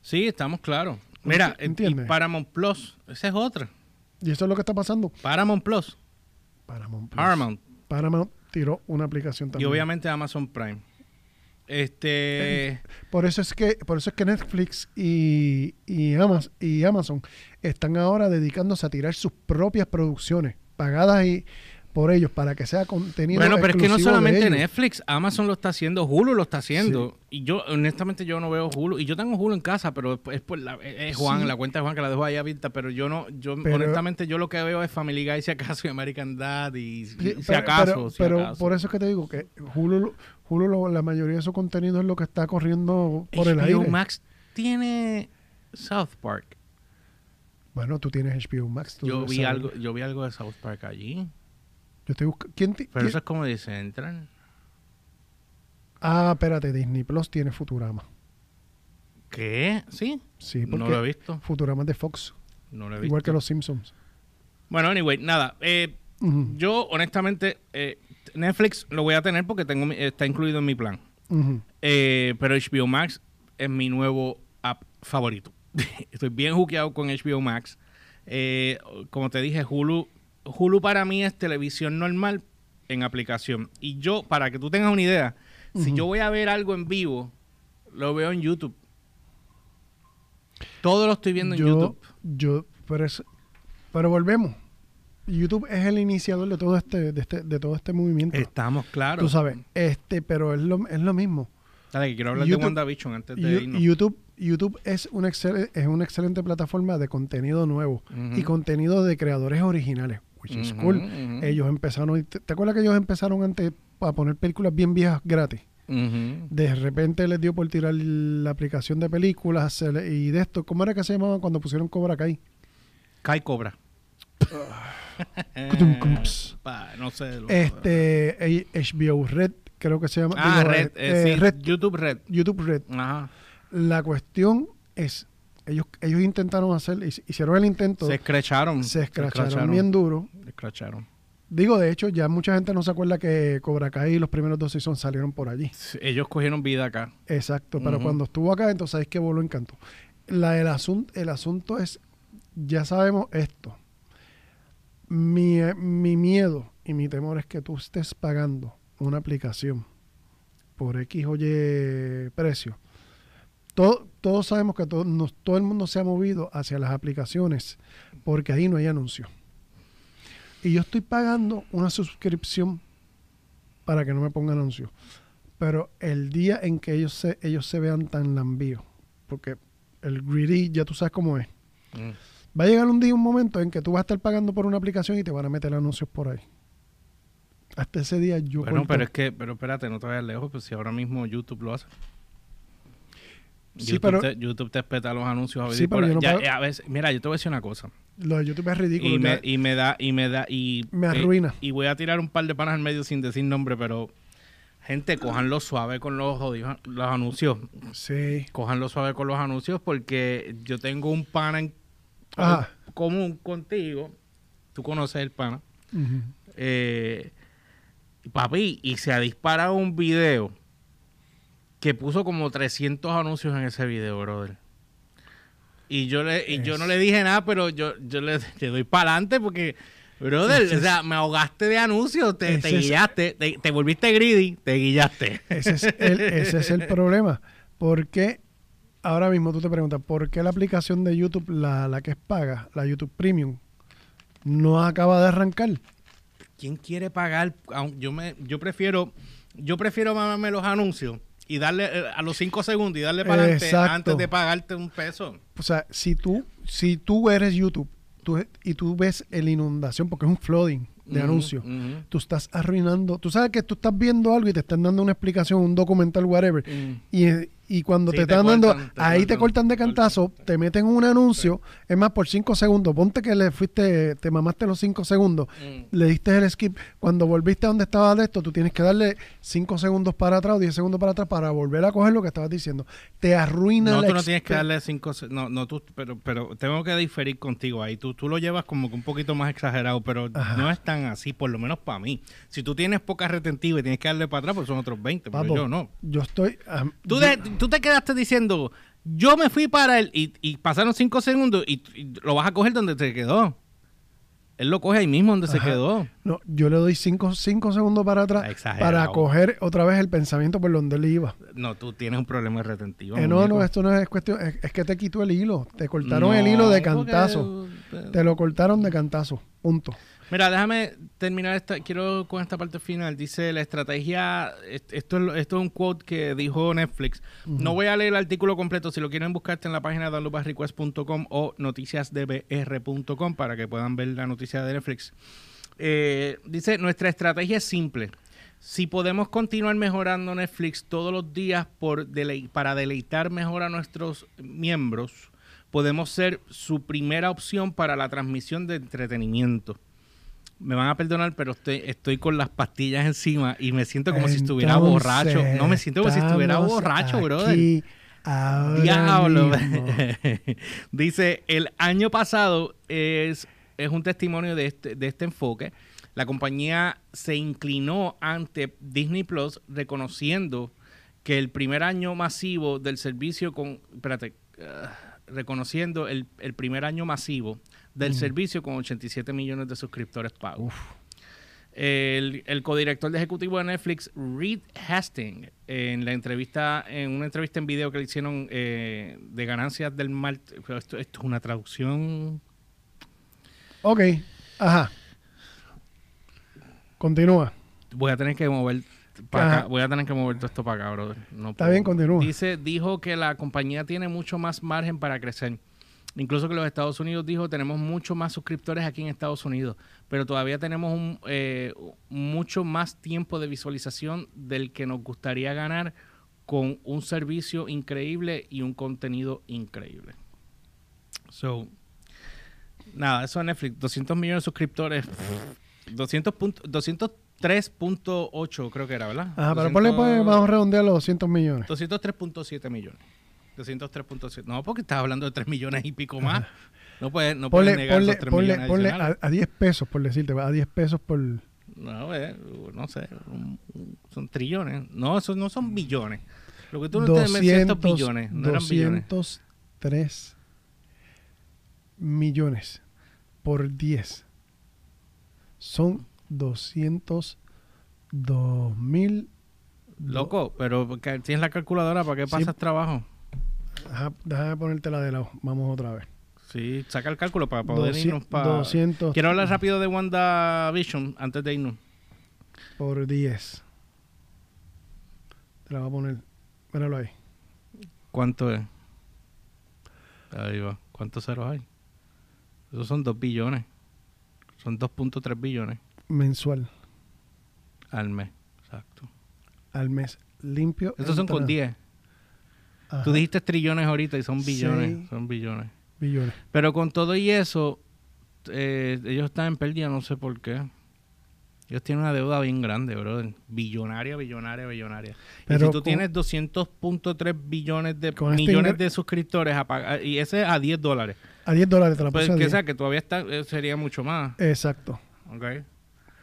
Sí, estamos claros. Mira, Enti- eh, y ¿entiendes? Paramount Plus, esa es otra. Y eso es lo que está pasando. Paramount Plus, Paramount. Plus. Paramount. Paramount tiró una aplicación Y también. obviamente Amazon Prime. Este. Por eso es que, por eso es que Netflix y, y, Amaz- y Amazon están ahora dedicándose a tirar sus propias producciones, pagadas y por ellos, para que sea contenido. Bueno, pero es que no solamente. Netflix, Amazon lo está haciendo, Hulu lo está haciendo. Y yo, honestamente, yo no veo Hulu. Y yo tengo Hulu en casa, pero es, por la, es Juan, Sí. la cuenta de Juan que la dejo ahí abierta. Pero yo no, yo Pero- honestamente, yo lo que veo es Family Guy, si acaso, y American Dad, y, si pero- acaso. pero, si pero acaso. por eso es que te digo que Hulu, Hulu lo- la mayoría de su contenido es lo que está corriendo por el aire. Max tiene South Park. Bueno, tú tienes HBO Max. tú Yo vi saber. algo, yo vi algo de South Park allí. Yo estoy busca- ¿Quién ti- Pero quién- eso es como de Central. Ah, espérate, Disney Plus tiene Futurama. ¿Qué? ¿Sí? Sí, porque No lo he visto. Futurama es de Fox, No lo he visto. igual que los Simpsons. Bueno, anyway, nada. Eh, yo, honestamente, eh, Netflix lo voy a tener porque tengo mi- está incluido en mi plan. Eh, pero HBO Max es mi nuevo app favorito. Estoy bien juqueado con HBO Max. Eh, como te dije, Hulu, Hulu para mí es televisión normal en aplicación. Y yo, para que tú tengas una idea, si yo voy a ver algo en vivo, lo veo en YouTube. Todo lo estoy viendo en yo, YouTube. Yo, pero, es- pero volvemos. YouTube es el iniciador de todo este, de este, de todo este movimiento. Estamos claros. Tú sabes, este, pero es lo, es lo mismo. Dale, que quiero hablar YouTube- de WandaVision antes de irnos. YouTube, YouTube es una, excel- es una excelente plataforma de contenido nuevo y contenido de creadores originales, which is cool. Ellos empezaron, ¿te, te acuerdas que ellos empezaron antes a poner películas bien viejas gratis? De repente les dio por tirar la aplicación de películas le- y de esto, ¿cómo era que se llamaba cuando pusieron Cobra Kai? Kai Cobra. Pa, no sé. lo- Este HBO Red, creo que se llama. ah, digo, Red, eh, eh, sí, Red, YouTube Red. YouTube Red. Ajá. La cuestión es, ellos, ellos intentaron hacer, hic- hicieron el intento, Se se, escracharon. escracharon bien duro. Se escracharon. Digo, de hecho, ya mucha gente no se acuerda que Cobra Kai y los primeros dos seasons salieron por allí. Ellos cogieron vida acá. Exacto, pero cuando estuvo acá, entonces es que voló encanto. La, el, asunto, el asunto es, ya sabemos esto. Mi, mi miedo y mi temor es que tú estés pagando una aplicación por X o Y precio. Todo- todos sabemos que todo, nos- todo el mundo se ha movido hacia las aplicaciones porque ahí no hay anuncios. Y yo estoy pagando una suscripción para que no me pongan anuncios. Pero el día en que ellos se, ellos se vean tan lambíos, porque el greedy ya tú sabes cómo es. Mm. Va a llegar un día, un momento en que tú vas a estar pagando por una aplicación y te van a meter anuncios por ahí. Hasta ese día yo Bueno, corto- pero es que, pero espérate, no te vayas lejos, pues si ahora mismo YouTube lo hace. Sí, YouTube, pero- te, YouTube te espeta los anuncios. A Sí, pero yo no ya- puedo- a veces- mira, yo te voy a decir una cosa. Lo de YouTube es ridículo. Y me, ya. y me da, y me da, y Me eh, arruina. y voy a tirar un par de panas al medio sin decir nombre, pero gente, cojanlo suave con los jodidos los anuncios. Sí. Cojanlo suave con los anuncios porque yo tengo un pana en Ajá. común contigo. Tú conoces el pana. Eh, papi, y se ha disparado un video que puso como 300 anuncios en ese video, brother. Y yo le, y yo no le dije nada, pero yo, yo le, le doy para adelante porque, brother, o sea, me ahogaste de anuncios, te, te es- guillaste, te, te volviste greedy, te guillaste. Ese es el, ese es el problema. Porque ahora mismo tú te preguntas, ¿por qué la aplicación de YouTube, la, la que es paga, la YouTube Premium, no acaba de arrancar? ¿Quién quiere pagar? Yo me, yo prefiero, yo prefiero mamarme los anuncios y darle eh, a los 5 segundos y darle para adelante antes de pagarte un peso. O sea, si tú, si tú eres YouTube tú- y tú ves la inundación, porque es un flooding de anuncios, ujú. tú estás arruinando. Tú sabes que tú estás viendo algo y te están dando una explicación, un documental, whatever. Mm. Y, y cuando Sí, te te están dando, te ahí te cortan, de cantazo, te meten un anuncio, es más, por cinco segundos. Ponte que le fuiste, te mamaste los cinco segundos, Mm. le diste el skip. Cuando volviste a donde estaba de esto, tú tienes que darle cinco segundos para atrás o diez segundos para atrás para volver a coger lo que estabas diciendo. Te arruina No, la tú no tienes que darle cinco... se- No, no, tú... Pero, pero tengo que diferir contigo ahí. Tú, tú lo llevas como que un poquito más exagerado, pero Ajá. no es tan así, por lo menos para mí. Si tú tienes poca retentiva y tienes que darle para atrás, pues son otros 20, pero Papo, yo no. Yo estoy. Tú, yo- de- tú te quedaste diciendo, yo me fui para él y, y pasaron cinco segundos y, y lo vas a coger donde se quedó. Él lo coge ahí mismo donde se quedó. no, yo le doy cinco, cinco segundos para atrás Exagerado. para coger otra vez el pensamiento por donde él iba. No, tú tienes un problema de retentiva. Eh, no, no, esto no es cuestión. Es, es que te quitó el hilo. Te cortaron No, el hilo de porque- cantazo. Te lo cortaron de cantazo. Punto. Mira, déjame terminar esta, quiero con esta parte final. Dice la estrategia, est- esto es, esto es un quote que dijo Netflix. No voy a leer el artículo completo, si lo quieren buscarte en la página downloadbyrequest.com o noticiasdbr.com para que puedan ver la noticia de Netflix. Eh, dice, nuestra estrategia es simple. Si podemos continuar mejorando Netflix todos los días por para deleitar mejor a nuestros miembros, podemos ser su primera opción para la transmisión de entretenimiento. Me van a perdonar, pero estoy, estoy con las pastillas encima y me siento como si estuviera borracho. No, me siento como si estuviera borracho, brother. ahora Diablo. Dice, el año pasado es, es un testimonio de este, de este enfoque. La compañía se inclinó ante Disney Plus reconociendo que el primer año masivo del servicio con... Espérate. ah, reconociendo el, el primer año masivo del servicio con 87 millones de suscriptores pagos. El, el codirector de ejecutivo de Netflix, Reed Hastings, en la entrevista, en una entrevista en video que le hicieron eh, de ganancias del mal, esto, esto es una traducción. Ok. Ajá. Continúa. Voy a tener que mover acá, voy a tener que mover todo esto para acá, brother. No Está puedo. bien, continúa. Dice, dijo que la compañía tiene mucho más margen para crecer. Incluso que los Estados Unidos dijo tenemos mucho más suscriptores aquí en Estados Unidos, pero todavía tenemos un, eh, mucho más tiempo de visualización del que nos gustaría ganar con un servicio increíble y un contenido increíble. So, nada, eso es Netflix, 200 millones de suscriptores, 200 punto- 203.8 creo que era, ¿verdad? Ajá, pero 200 ponle, pues, vamos a redondear los 200 millones. 203.7 millones. 203.7. No, porque estás hablando de 3 millones y pico más. No puedes, no Ponle, puedes negar ponle, esos 3 ponle, millones ponle a, a 10 pesos, por decirte, a 10 pesos por... No, eh, no sé. Son trillones. No, esos no son billones. Lo que tú no entiendes 200, son billones. No eran billones. 203 millones por 10 son 202 mil. Loco, pero tienes la calculadora, ¿para qué Sí. pasas trabajo? Ajá, déjame ponértela de lado. Vamos otra vez. Sí, saca el cálculo para poder 200, irnos para... 200 Quiero hablar rápido de WandaVision antes de irnos. por 10. Te la voy a poner. Míralo ahí. ¿Cuánto es? Ahí va. ¿Cuántos ceros hay? Esos son 2 billones. Son 2.3 billones Mensual. al mes. Exacto. Al mes. Limpio. Estos son con entra- 10. Ajá. Tú dijiste trillones ahorita y son billones. Sí. Son billones. Billones. Pero con todo y eso, eh, ellos están en pérdida, no sé por qué. Ellos tienen una deuda bien grande, brother. Billonaria, billonaria, billonaria. y Pero si tú con- tienes 200.3 billones de este millones de suscriptores a pagar, y ese es a 10 dólares. A 10 dólares te la Pues que, 10. sea, que todavía está, eh, sería mucho más. Exacto. Ok.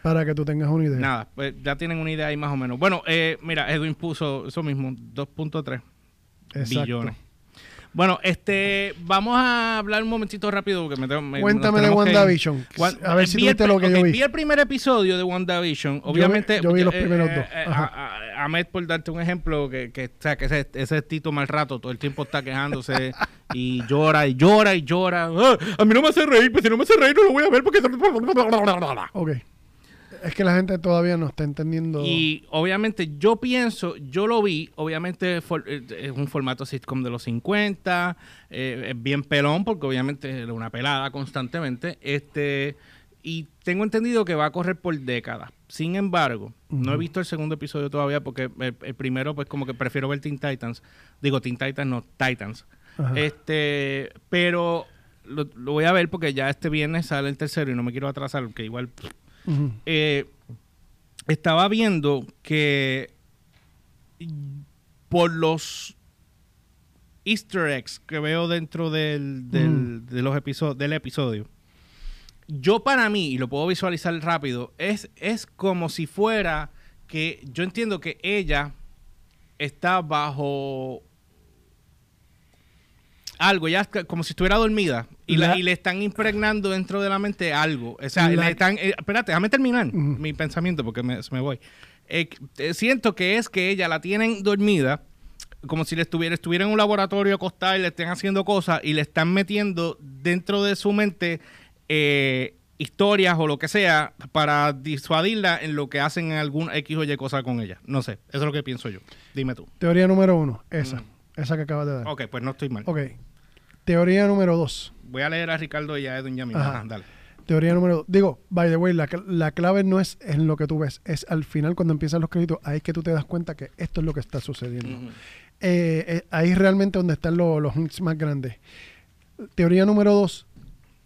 Para que tú tengas una idea. Nada, pues ya tienen una idea ahí más o menos. Bueno, eh, mira, Edwin puso eso mismo, 2.3 Exacto. billones. Bueno, este, vamos a hablar un momentito rápido porque me tengo, me- Cuéntame de que. WandaVision. Wan- A ver si vi el tuviste lo que yo ok, vi. el primer episodio de WandaVision. Obviamente. yo vi los eh, primeros eh, dos. eh, a- Ahmed, por darte un ejemplo, que, que, o sea, que ese, ese Tito mal rato todo el tiempo está quejándose y llora y llora y llora. Ah, a mí no me hace reír, pues si no me hace reír no lo voy a ver porque. Ok. Es que la gente todavía no está entendiendo. Y obviamente yo pienso, yo lo vi, obviamente for- eh, es un formato sitcom de los 50, eh, es bien pelón porque obviamente era una pelada constantemente, este y tengo entendido que va a correr por décadas. Sin embargo, no he visto el segundo episodio todavía porque el, el primero pues como que prefiero ver Teen Titans, digo Teen Titans no Titans, Ajá. este, pero lo, lo voy a ver porque ya este viernes sale el tercero y no me quiero atrasar porque igual Eh, estaba viendo que por los easter eggs que veo dentro del, del, Mm. de los del episodio yo para mí y lo puedo visualizar rápido es, es como si fuera que yo entiendo que ella está bajo algo, ya como si estuviera dormida y, la- La- y le están impregnando dentro de la mente algo. O sea, La- le están. eh, espérate, déjame terminar mi pensamiento porque me, se me voy. Eh, eh, siento que es que ella la tienen dormida, como si le estuviera, estuviera en un laboratorio acostada y le estén haciendo cosas y le están metiendo dentro de su mente eh, historias o lo que sea para disuadirla en lo que hacen en algún X o Y cosa con ella. No sé, eso es lo que pienso yo. Dime tú. Teoría número uno. Esa. Mm. Esa que acabas de dar. Ok, pues no estoy mal. Ok. Teoría número dos. Voy a leer a Ricardo y a Edwin ya mismo. Ajá. Ajá, dale. Teoría número dos. Digo, by the way, la, cl- la clave no es en lo que tú ves, es al final cuando empiezan los créditos, ahí es que tú te das cuenta que esto es lo que está sucediendo. Eh, eh, ahí es realmente donde están lo- los hints más grandes. Teoría número dos.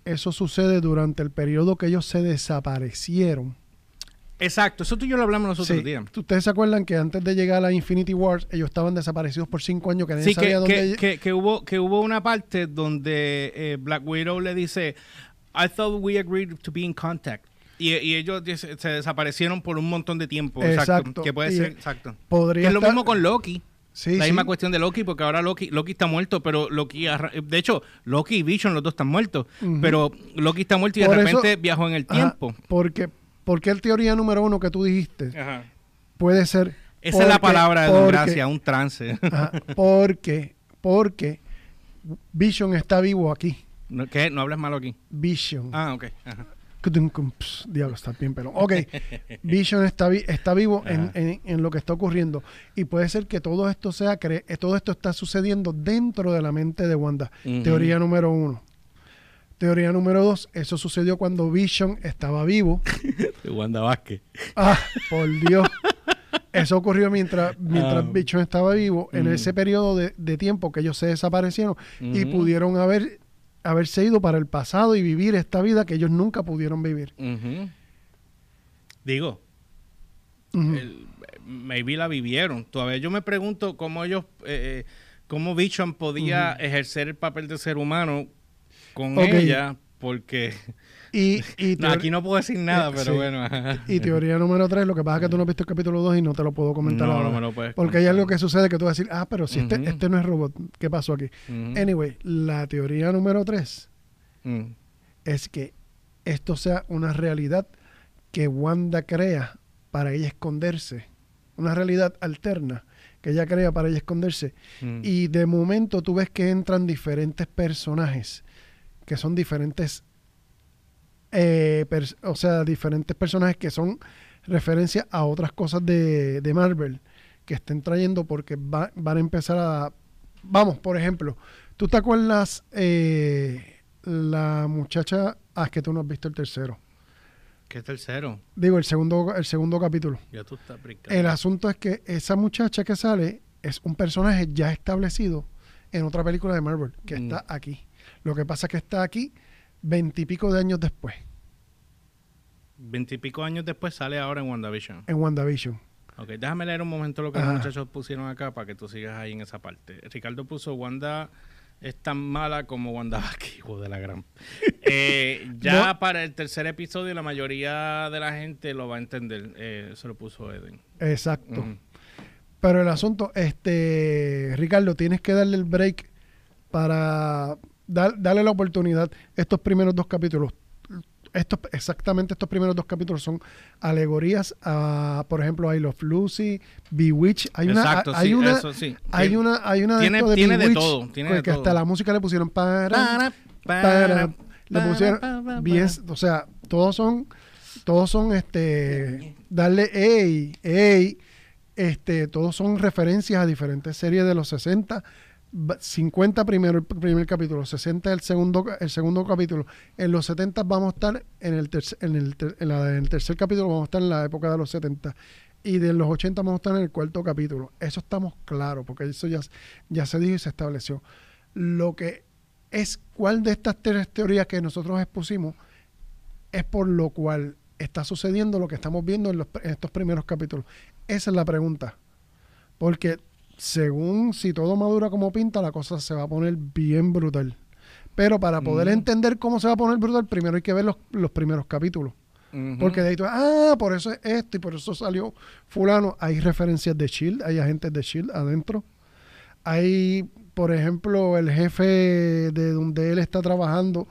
Eso sucede durante el periodo que ellos se desaparecieron. Exacto, eso tú y yo lo hablamos los otros Sí, días. Ustedes se acuerdan que antes de llegar a la Infinity Wars, ellos estaban desaparecidos por cinco años, que nadie Sí, sabía que, dónde... que, que- que hubo, que hubo una parte donde eh, Black Widow le dice, I thought we agreed to be in contact. Y, y ellos se desaparecieron por un montón de tiempo. Exacto. Exacto. Que puede Y- ser, exacto. podría Que es lo estar- mismo con Loki. Sí, la sí. misma cuestión de Loki, porque ahora Loki, Loki está muerto, pero Loki, de hecho, Loki y Vision, los dos están muertos, pero Loki está muerto y de eso- repente viajó en el Ajá, tiempo. porque, porque el teoría número uno que tú dijiste Ajá. puede ser... Esa es la palabra de porque- Gracia, un trance. Ajá, porque, porque Vision está vivo aquí. ¿No, ¿Qué? No hables malo aquí. Vision. Ah, ok. Ajá. Diablo, está bien pelón. Ok, Vision está, vi- está vivo en, en- en lo que está ocurriendo. Y puede ser que todo esto sea, cre- todo esto está sucediendo dentro de la mente de Wanda. Teoría número uno. Teoría número dos, eso sucedió cuando Vision estaba vivo. De Wanda Vázquez. Ah, por Dios. Eso ocurrió mientras, mientras Ah. Vision estaba vivo, en Ujú. ese periodo de, de tiempo que ellos se desaparecieron y pudieron haber, haberse ido para el pasado y vivir esta vida que ellos nunca pudieron vivir. Digo, el- maybe la vivieron. Todavía yo me pregunto cómo ellos, eh, eh, cómo Vision podía ejercer el papel de ser humano con ella, porque Y, y, no, teor- aquí no puedo decir nada, Eh, pero sí. bueno. y teoría número tres, lo que pasa es que tú no has visto el capítulo 2 y no te lo puedo comentar No, ahora. no me lo puedes porque hay algo que sucede que tú vas a decir, ah, pero si este, este no es robot, ¿qué pasó aquí? Anyway, la teoría número 3 Mm. es que esto sea una realidad que Wanda crea para ella esconderse. Una realidad alterna que ella crea para ella esconderse. Mm. Y de momento tú ves que entran diferentes personajes, que son diferentes, eh, o sea, diferentes personajes que son referencia a otras cosas de, de Marvel que estén trayendo porque va- van a empezar a... Vamos, por ejemplo, ¿tú te acuerdas eh, la muchacha... Ah, es que tú no has visto el tercero. ¿Qué tercero? Digo, el segundo, el segundo capítulo. Ya tú estás brincando. El asunto es que esa muchacha que sale es un personaje ya establecido en otra película de Marvel, que Mm. está aquí. Lo que pasa es que está aquí veintipico de años después, Veintipico años después sale ahora en WandaVision. en WandaVision. Ok, déjame leer un momento lo que Ajá. los muchachos pusieron acá para que tú sigas ahí en esa parte. Ricardo puso Wanda es tan mala como Wanda Vaki, hijo de la gran. Eh, ya No. para el tercer episodio la mayoría de la gente lo va a entender. Eh, eso lo puso Eden. Exacto. Pero el asunto, este, Ricardo, tienes que darle el break para dar- darle la oportunidad. Estos primeros dos capítulos, estos, exactamente estos primeros dos capítulos son alegorías a, por ejemplo, I Love Lucy, Bewitch. Hay una, Exacto, hay sí, una, eso sí. hay una, hay una Tiene- de tiene de todo, tiene que de todo. hasta la música le pusieron para, Para, le pusieron bien, o sea, todos son, todos son, este, darle, ey, ey, este, todos son referencias a diferentes series de los 60, ba- 50 primero el primer capítulo, 60 el segundo, el segundo capítulo. En los 70 vamos a estar en el, tercer, en, el en el tercer capítulo, vamos a estar en la época de los 70. Y de los 80 vamos a estar en el cuarto capítulo. Eso estamos claros, porque eso ya, ya se dijo y se estableció. Lo que es cuál de estas tres teorías que nosotros expusimos es por lo cual está sucediendo lo que estamos viendo en, los- en estos primeros capítulos. Esa es la pregunta. Porque según si todo madura como pinta, la cosa se va a poner bien brutal. Pero para poder Mm. entender cómo se va a poner brutal, primero hay que ver los, los primeros capítulos. Porque de ahí tú, ah, por eso es esto y por eso salió fulano. Hay referencias de Shield, hay agentes de Shield adentro. Hay, por ejemplo, el jefe de donde él está trabajando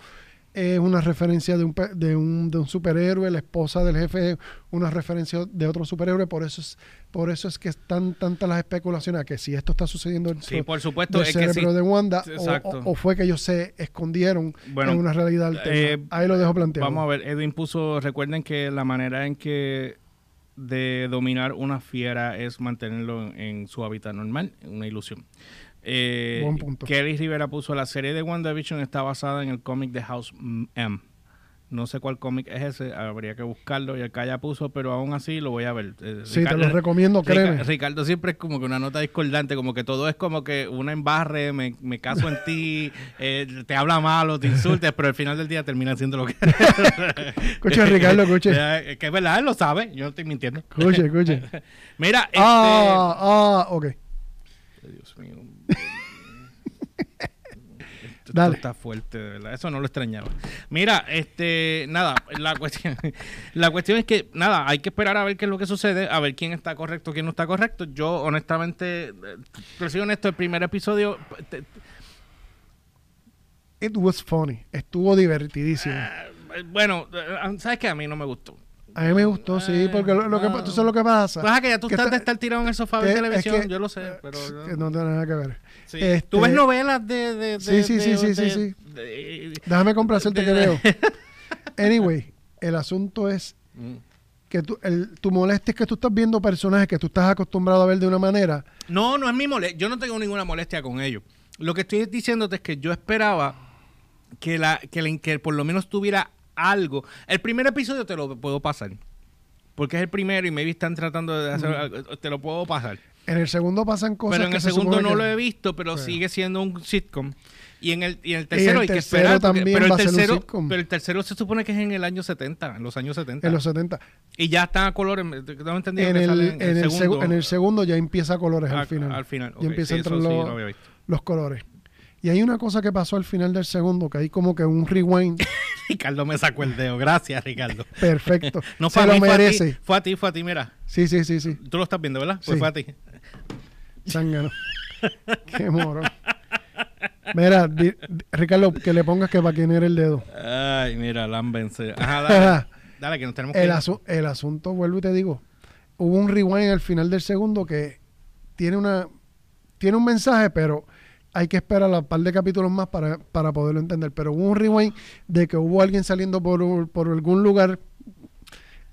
es una referencia de un, de un, de un superhéroe, la esposa del jefe es una referencia de otro superhéroe, por eso es, por eso es que están tantas las especulaciones a que si esto está sucediendo dentro Sí, por supuesto. Es que sí. cerebro de Wanda o- o, o fue que ellos se escondieron Bueno, en una realidad alterna. eh, Ahí lo dejo planteado. Vamos a ver, Edwin puso, recuerden que la manera en que de dominar una fiera es mantenerlo en, en su hábitat normal, una ilusión. Eh, Buen punto. Kelly Rivera puso, la serie de WandaVision está basada en el cómic de House M. No sé cuál cómic es ese, habría que buscarlo. Y acá ya puso, pero aún así lo voy a ver. Eh, Sí, te Ricardo- lo recomiendo, Rica- créeme. Ricardo siempre es como que una nota discordante, como que todo es como que una embarre, me, me caso en ti, eh, te habla malo, te insultes, pero al final del día termina haciendo lo que... Escuche, Ricardo, escuche. Eh, que es verdad, él lo sabe, yo no estoy mintiendo. Escuche, escuche. Mira, este... Ah, ah, ok. Dios mío. Esto está fuerte, de verdad. Eso no lo extrañaba. Mira, este, nada, la cuestión, la cuestión es que, nada, hay que esperar a ver qué es lo que sucede, a ver quién está correcto, quién no está correcto. Yo, honestamente, eh, te soy honesto, el primer episodio, te- It was funny. Estuvo divertidísimo. eh, bueno, eh, sabes que a mí no me gustó. A mí me gustó, sí, porque lo, lo que. ¿tú sabes lo que pasa? Pues que ya tú estás está- de estar tirado en el sofá de es televisión, que- yo lo sé, eh, pero... que no tiene nada que ver. Sí. Este- ¿Tú ves novelas de... de, de- Sí, sí, de- sí, sí, sí, sí. Déjame complacerte que veo. Anyway, el asunto es Mm. que tú, el, tu molestia es que tú estás viendo personajes que tú estás acostumbrado a ver de una manera. No, no es mi molestia. Yo no tengo ninguna molestia con ellos. Lo que estoy diciéndote es que yo esperaba que, la, que, la- que por lo menos tuviera algo. El primer episodio te lo puedo pasar. Porque es el primero y maybe están tratando de hacer algo. Te lo puedo pasar. En el segundo pasan cosas pero en que el se segundo no que- lo he visto, pero Bueno. sigue siendo un sitcom. Y en el, y en el tercero hay que esperar. también pero, el tercero, sitcom. pero el tercero se supone que es en el año 70, en los años 70. En los 70. Y ya están a colores. No entendí En que el, sale en, el segu- en el segundo ya empieza a colores al Al- final. al final, ok, Ya empieza sí, a entrar sí, los, los colores. Y hay una cosa que pasó al final del segundo, que hay como que un rewind Ricardo me sacó el dedo. Gracias, Ricardo. perfecto. No Se fue a lo mí, fue a ti. merece. Fue a ti, fue a ti, mira. Sí, sí, sí, sí. Tú lo estás viendo, ¿verdad? Pues Sí. fue a ti. Zángano. Qué moro. Mira, di- di- Ricardo, que le pongas que para quién era el dedo. Ay, mira, lámbense. Ajá, dale. dale, que nos tenemos que El, asu- el asunto, vuelvo y te digo, hubo un rewind al final del segundo que tiene una tiene un mensaje, pero hay que esperar a un par de capítulos más para, para poderlo entender. Pero hubo un rewind de que hubo alguien saliendo por, por algún lugar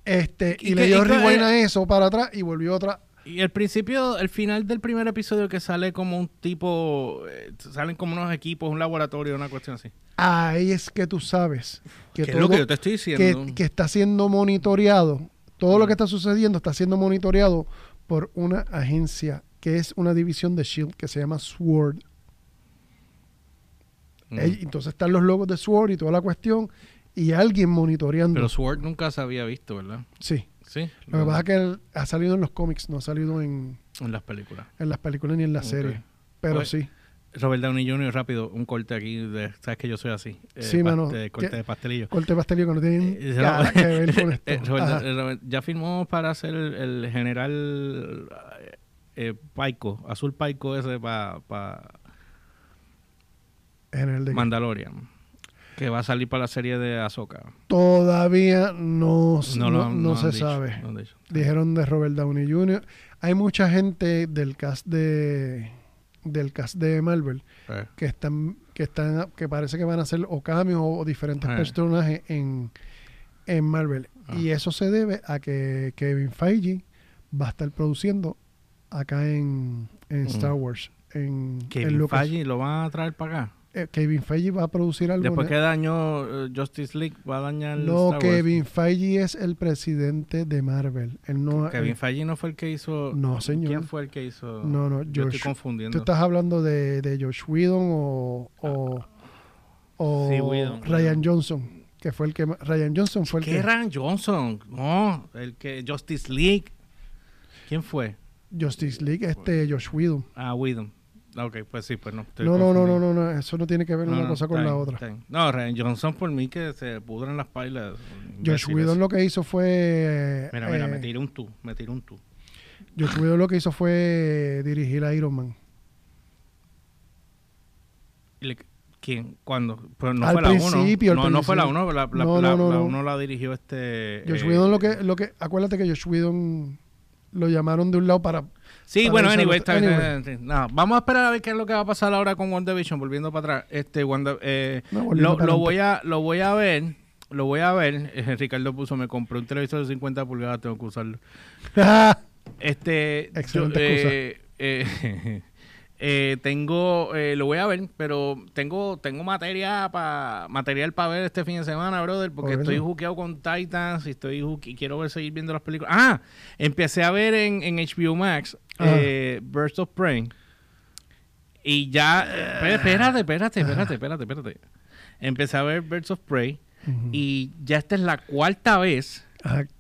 este y, Y le dio y rewind a eso para atrás y volvió otra. Y el principio, el final del primer episodio que sale como un tipo, eh, salen como unos equipos, un laboratorio, una cuestión así. Ahí es que tú sabes que ¿Qué es lo que yo te estoy diciendo? que, que está siendo monitoreado, todo lo que está sucediendo está siendo monitoreado por una agencia que es una división de Shield que se llama SWORD. Mm. Entonces están los logos de SWORD y toda la cuestión y alguien monitoreando. Pero Sword nunca se había visto, ¿verdad? sí. Sí. Lo que pasa es que él ha salido en los cómics, no ha salido en, En las películas. en las películas ni en la Ok. serie. Pero Pues, sí. Robert Downey Jr., rápido, un corte aquí. De, Sabes que yo soy así. eh, Sí, mano. de- corte ¿Qué? de pastelillo. Corte pastelillo que no tiene Eh, nada que ver con esto. eh, Robert- eh, Robert, ya firmó para ser el, el general eh, Paico, azul Paico ese para De- Mandalorian. Que va a salir para la serie de Ahsoka. Todavía no, no, lo- no han se dicho, sabe. Dijeron de Robert Downey Jr. Hay mucha gente del cast de del cast de Marvel Eh, que están que están que parece que van a hacer o cambios o, diferentes Eh. personajes en, en Marvel Ah. y eso se debe a que Kevin Feige va a estar produciendo acá en, en Mm. Star Wars en, en Kevin. Feige lo van a traer para acá. Eh, Kevin Feige va a producir algo Después que dañó eh, Justice League, va a dañar no Star Wars. Kevin Feige es el presidente de Marvel él no Kevin él- Feige no fue el que hizo. No, señor. ¿Quién fue el que hizo? no no Yo estoy confundiendo. Tú estás hablando de, de Josh Whedon o, o, o Sí, Whedon, Ryan. Johnson, que fue el que Ryan Johnson fue el ¿Qué que Ryan Johnson? No, el que Justice League. ¿Quién fue? Justice League, este Josh Whedon. Ah, Whedon. Ok, pues sí, pues no. No, no, no, no, no, no, eso no tiene que ver No, una no, cosa con la otra. No, Ryan Johnson por mí que se pudran las pailas. Josh. Whedon lo que hizo fue Mira, mira, eh, me tiré un tú, me tiré un tú. Josh Whedon lo que hizo fue dirigir a Iron Man. ¿Quién? ¿Cuándo? Pues no Al fue la 1. principio, al No, no fue la principio. 1, la, la, No, la, no, la. 1 dirigió este... Josh eh, Whedon lo que lo que acuérdate que Josh Whedon lo llamaron de un lado para Sí, bueno, anyway, está bien, Anyway. está bien, sí. No, vamos a esperar a ver qué es lo que va a pasar ahora con WandaVision, volviendo para atrás. Este, Wanda, eh, No, lo, lo voy a, lo voy a ver, lo voy a ver. Eh, Ricardo puso, me compré un televisor de 50 pulgadas, tengo que usarlo. Este, Excelente yo, eh, eh, eh, tengo, eh, lo voy a ver, pero tengo, tengo materia pa, material para ver este fin de semana, brother, porque Por estoy juqueado con Titans y estoy y quiero ver seguir viendo las películas. Ah, empecé a ver en, en HBO Max. Eh, Burst of Prey y ya, eh, espérate, espérate, espérate, espérate, espérate. Empecé a ver Birds of Prey y ya esta es la cuarta vez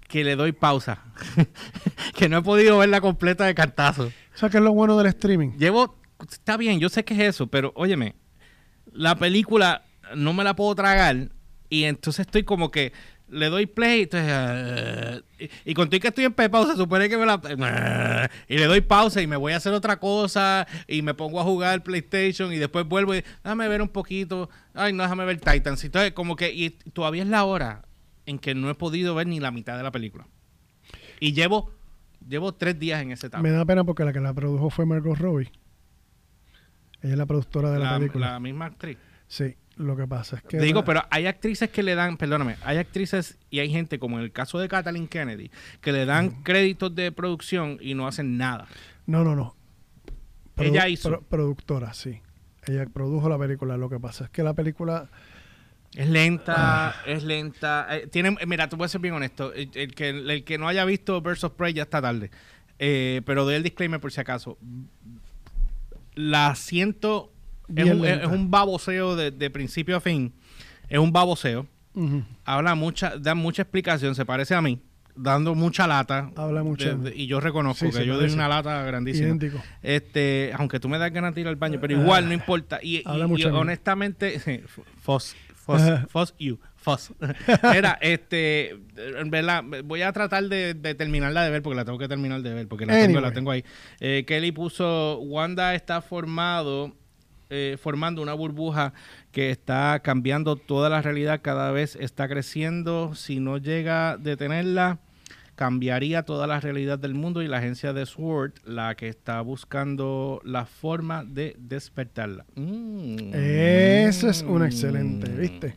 que le doy pausa. que no he podido verla completa de cartazo. O sea, que es lo bueno del streaming. Llevo, está bien, yo sé que es eso, pero óyeme, la película no me la puedo tragar y entonces estoy como que le doy play entonces, ah, y, y con y que estoy en pausa se supone que me la ah, y le doy pausa y me voy a hacer otra cosa y me pongo a jugar PlayStation y después vuelvo y déjame ver un poquito ay no déjame ver Titans. Y entonces como que y todavía es la hora en que no he podido ver ni la mitad de la película. Y llevo llevo tres días en ese etapa Me da pena porque la que la produjo fue Margot Robbie. Ella es la productora de la, la, película. la misma actriz. Sí, lo que pasa es que... Digo, pero hay actrices que le dan, perdóname, hay actrices y hay gente, como en el caso de Kathleen Kennedy, que le dan créditos de producción y no hacen nada. No, no, no. Ella hizo. productora, sí. Ella produjo la película. Lo que pasa es que la película... Es lenta, es lenta. Eh, tiene, mira, tú puedes ser bien honesto. El, el que, el que no haya visto Birds of Prey ya está tarde. Eh, pero doy el disclaimer por si acaso. La siento. Es un, es lenta. un baboseo de, de principio a fin. Es un baboseo. Habla mucha, da mucha explicación, se parece a mí, dando mucha lata. Habla mucho. De- de- y yo reconozco Sí, que yo doy una lata grandísima. Idéntico. Este, aunque tú me das ganas de ir al baño, pero igual no importa. Y, y- Habla y mucho mí. honestamente, Fos, Fos, Ajá. Fos, you, Fos. Era, este, en verdad, voy a tratar de, de terminarla de ver porque la tengo que terminar de ver porque la, tengo, la tengo ahí. Eh, Kelly puso, Wanda está formado, eh, formando una burbuja que está cambiando toda la realidad, cada vez está creciendo. Si no llega a detenerla, cambiaría toda la realidad del mundo y la agencia de SWORD, la que está buscando la forma de despertarla. Mm. Eso es una excelente, ¿viste?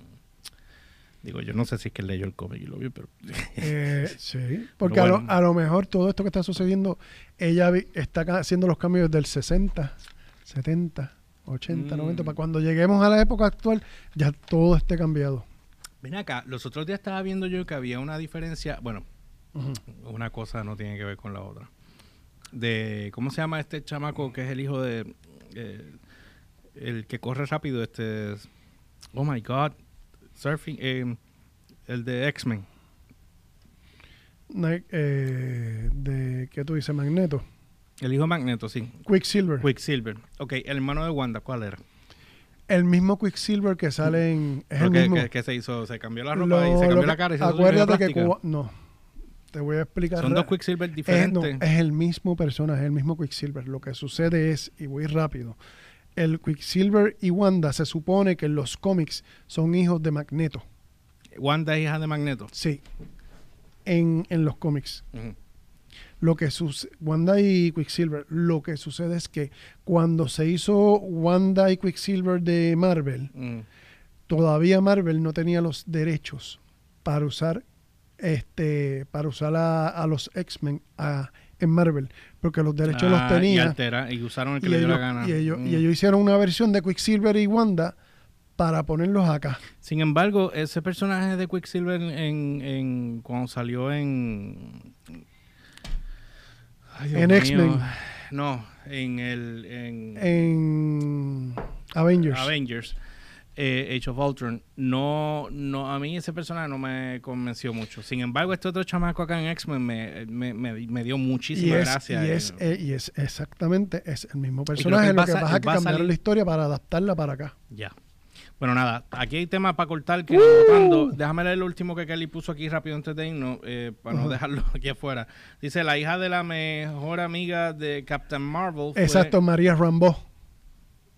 Digo, yo no sé si es que leyó el cómic y lo vio, pero... Eh, sí. Porque Pero a, lo, a lo mejor todo esto que está sucediendo, ella está haciendo los cambios del 60, 70, 80, Mm. 90. Para cuando lleguemos a la época actual, ya todo esté cambiado. Ven acá, los otros días estaba viendo yo que había una diferencia, bueno, una cosa no tiene que ver con la otra. de ¿cómo se llama este chamaco que es el hijo de eh, el que corre rápido este oh my god surfing eh, el de X-Men eh, de ¿qué tú dices? Magneto. El hijo de Magneto sí Quicksilver. Quicksilver ok el hermano de Wanda ¿cuál era? el mismo Quicksilver que sale en es el mismo. que, que se hizo se cambió la ropa Lo- y se cambió la cara y se hizo acuérdate que. Cuba- no. Te voy a explicar. son dos Quicksilver es, diferentes no, es el mismo personaje, el mismo Quicksilver. Lo que sucede es, y voy rápido, el Quicksilver y Wanda se supone que en los cómics son hijos de Magneto. Wanda es hija de Magneto Sí. En, en los cómics. Lo que sucede, Wanda y Quicksilver, lo que sucede es que cuando se hizo Wanda y Quicksilver de Marvel, Mm. todavía Marvel no tenía los derechos para usar este para usar a, a los X-Men en Marvel, porque los derechos Ah, los y, tenía altera- y usaron el que le dio ellos, la gana y ellos- Mm. y ellos hicieron una versión de Quicksilver y Wanda para ponerlos acá. Sin embargo, ese personaje de Quicksilver en, en cuando salió en Ay, En. X-Men. No, en el en En Avengers. Avengers, eh, Age of Ultron. No, no, a mí ese personaje no me convenció mucho. Sin embargo, este otro chamaco acá en X-Men me, me, me- me dio y muchísima es, gracia. y, es, eh. eh, y es exactamente es el mismo personaje. Lo que pasa es que cambiaron la historia para adaptarla para acá. Ya. Bueno, nada, aquí hay temas para cortar que votando. Déjame leer el último que Kelly puso aquí rápido antes de irnos, eh, para no dejarlo aquí afuera. Dice, la hija de la mejor amiga de Captain Marvel fue Exacto, María Rambo.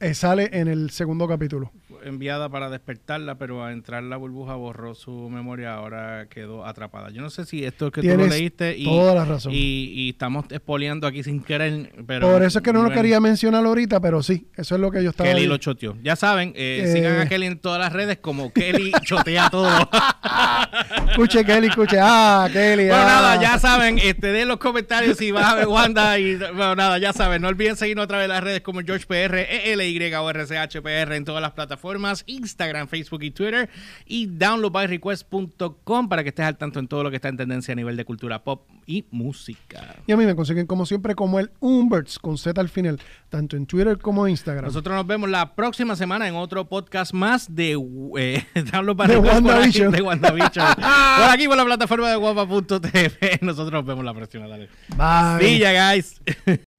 Eh, sale en el segundo capítulo. enviada para despertarla, pero a entrar la burbuja borró su memoria, ahora quedó atrapada. Yo no sé si esto es que tú lo leíste y, toda la razón. y, y estamos expoliando aquí sin querer, pero... Por eso es que no lo bueno, quería mencionar ahorita, pero sí, eso es lo que yo estaba Kelly ahí. lo choteó. Ya saben, eh, Eh. sigan a Kelly en todas las redes como Kelly chotea todo. Escuche, Kelly, escuche. Ah, Kelly. Bueno, ah. nada, ya saben, este, den los comentarios si vas a ver Wanda y bueno, nada, ya saben, no olviden seguirnos a través de las redes como GeorgePR, ELY o RCHPR en todas las plataformas, Instagram, Facebook y Twitter y downloadbyrequest.com para que estés al tanto en todo lo que está en tendencia a nivel de cultura pop y música. Y a mí me consiguen como siempre como el Umberts con Z al final, tanto en Twitter como en Instagram. Nosotros nos vemos la próxima semana en otro podcast más de eh, De aquí, WandaVision. de WandaVision. por aquí por la plataforma de guapa.tv. Nosotros nos vemos la próxima. Dale. Bye. See ya, guys.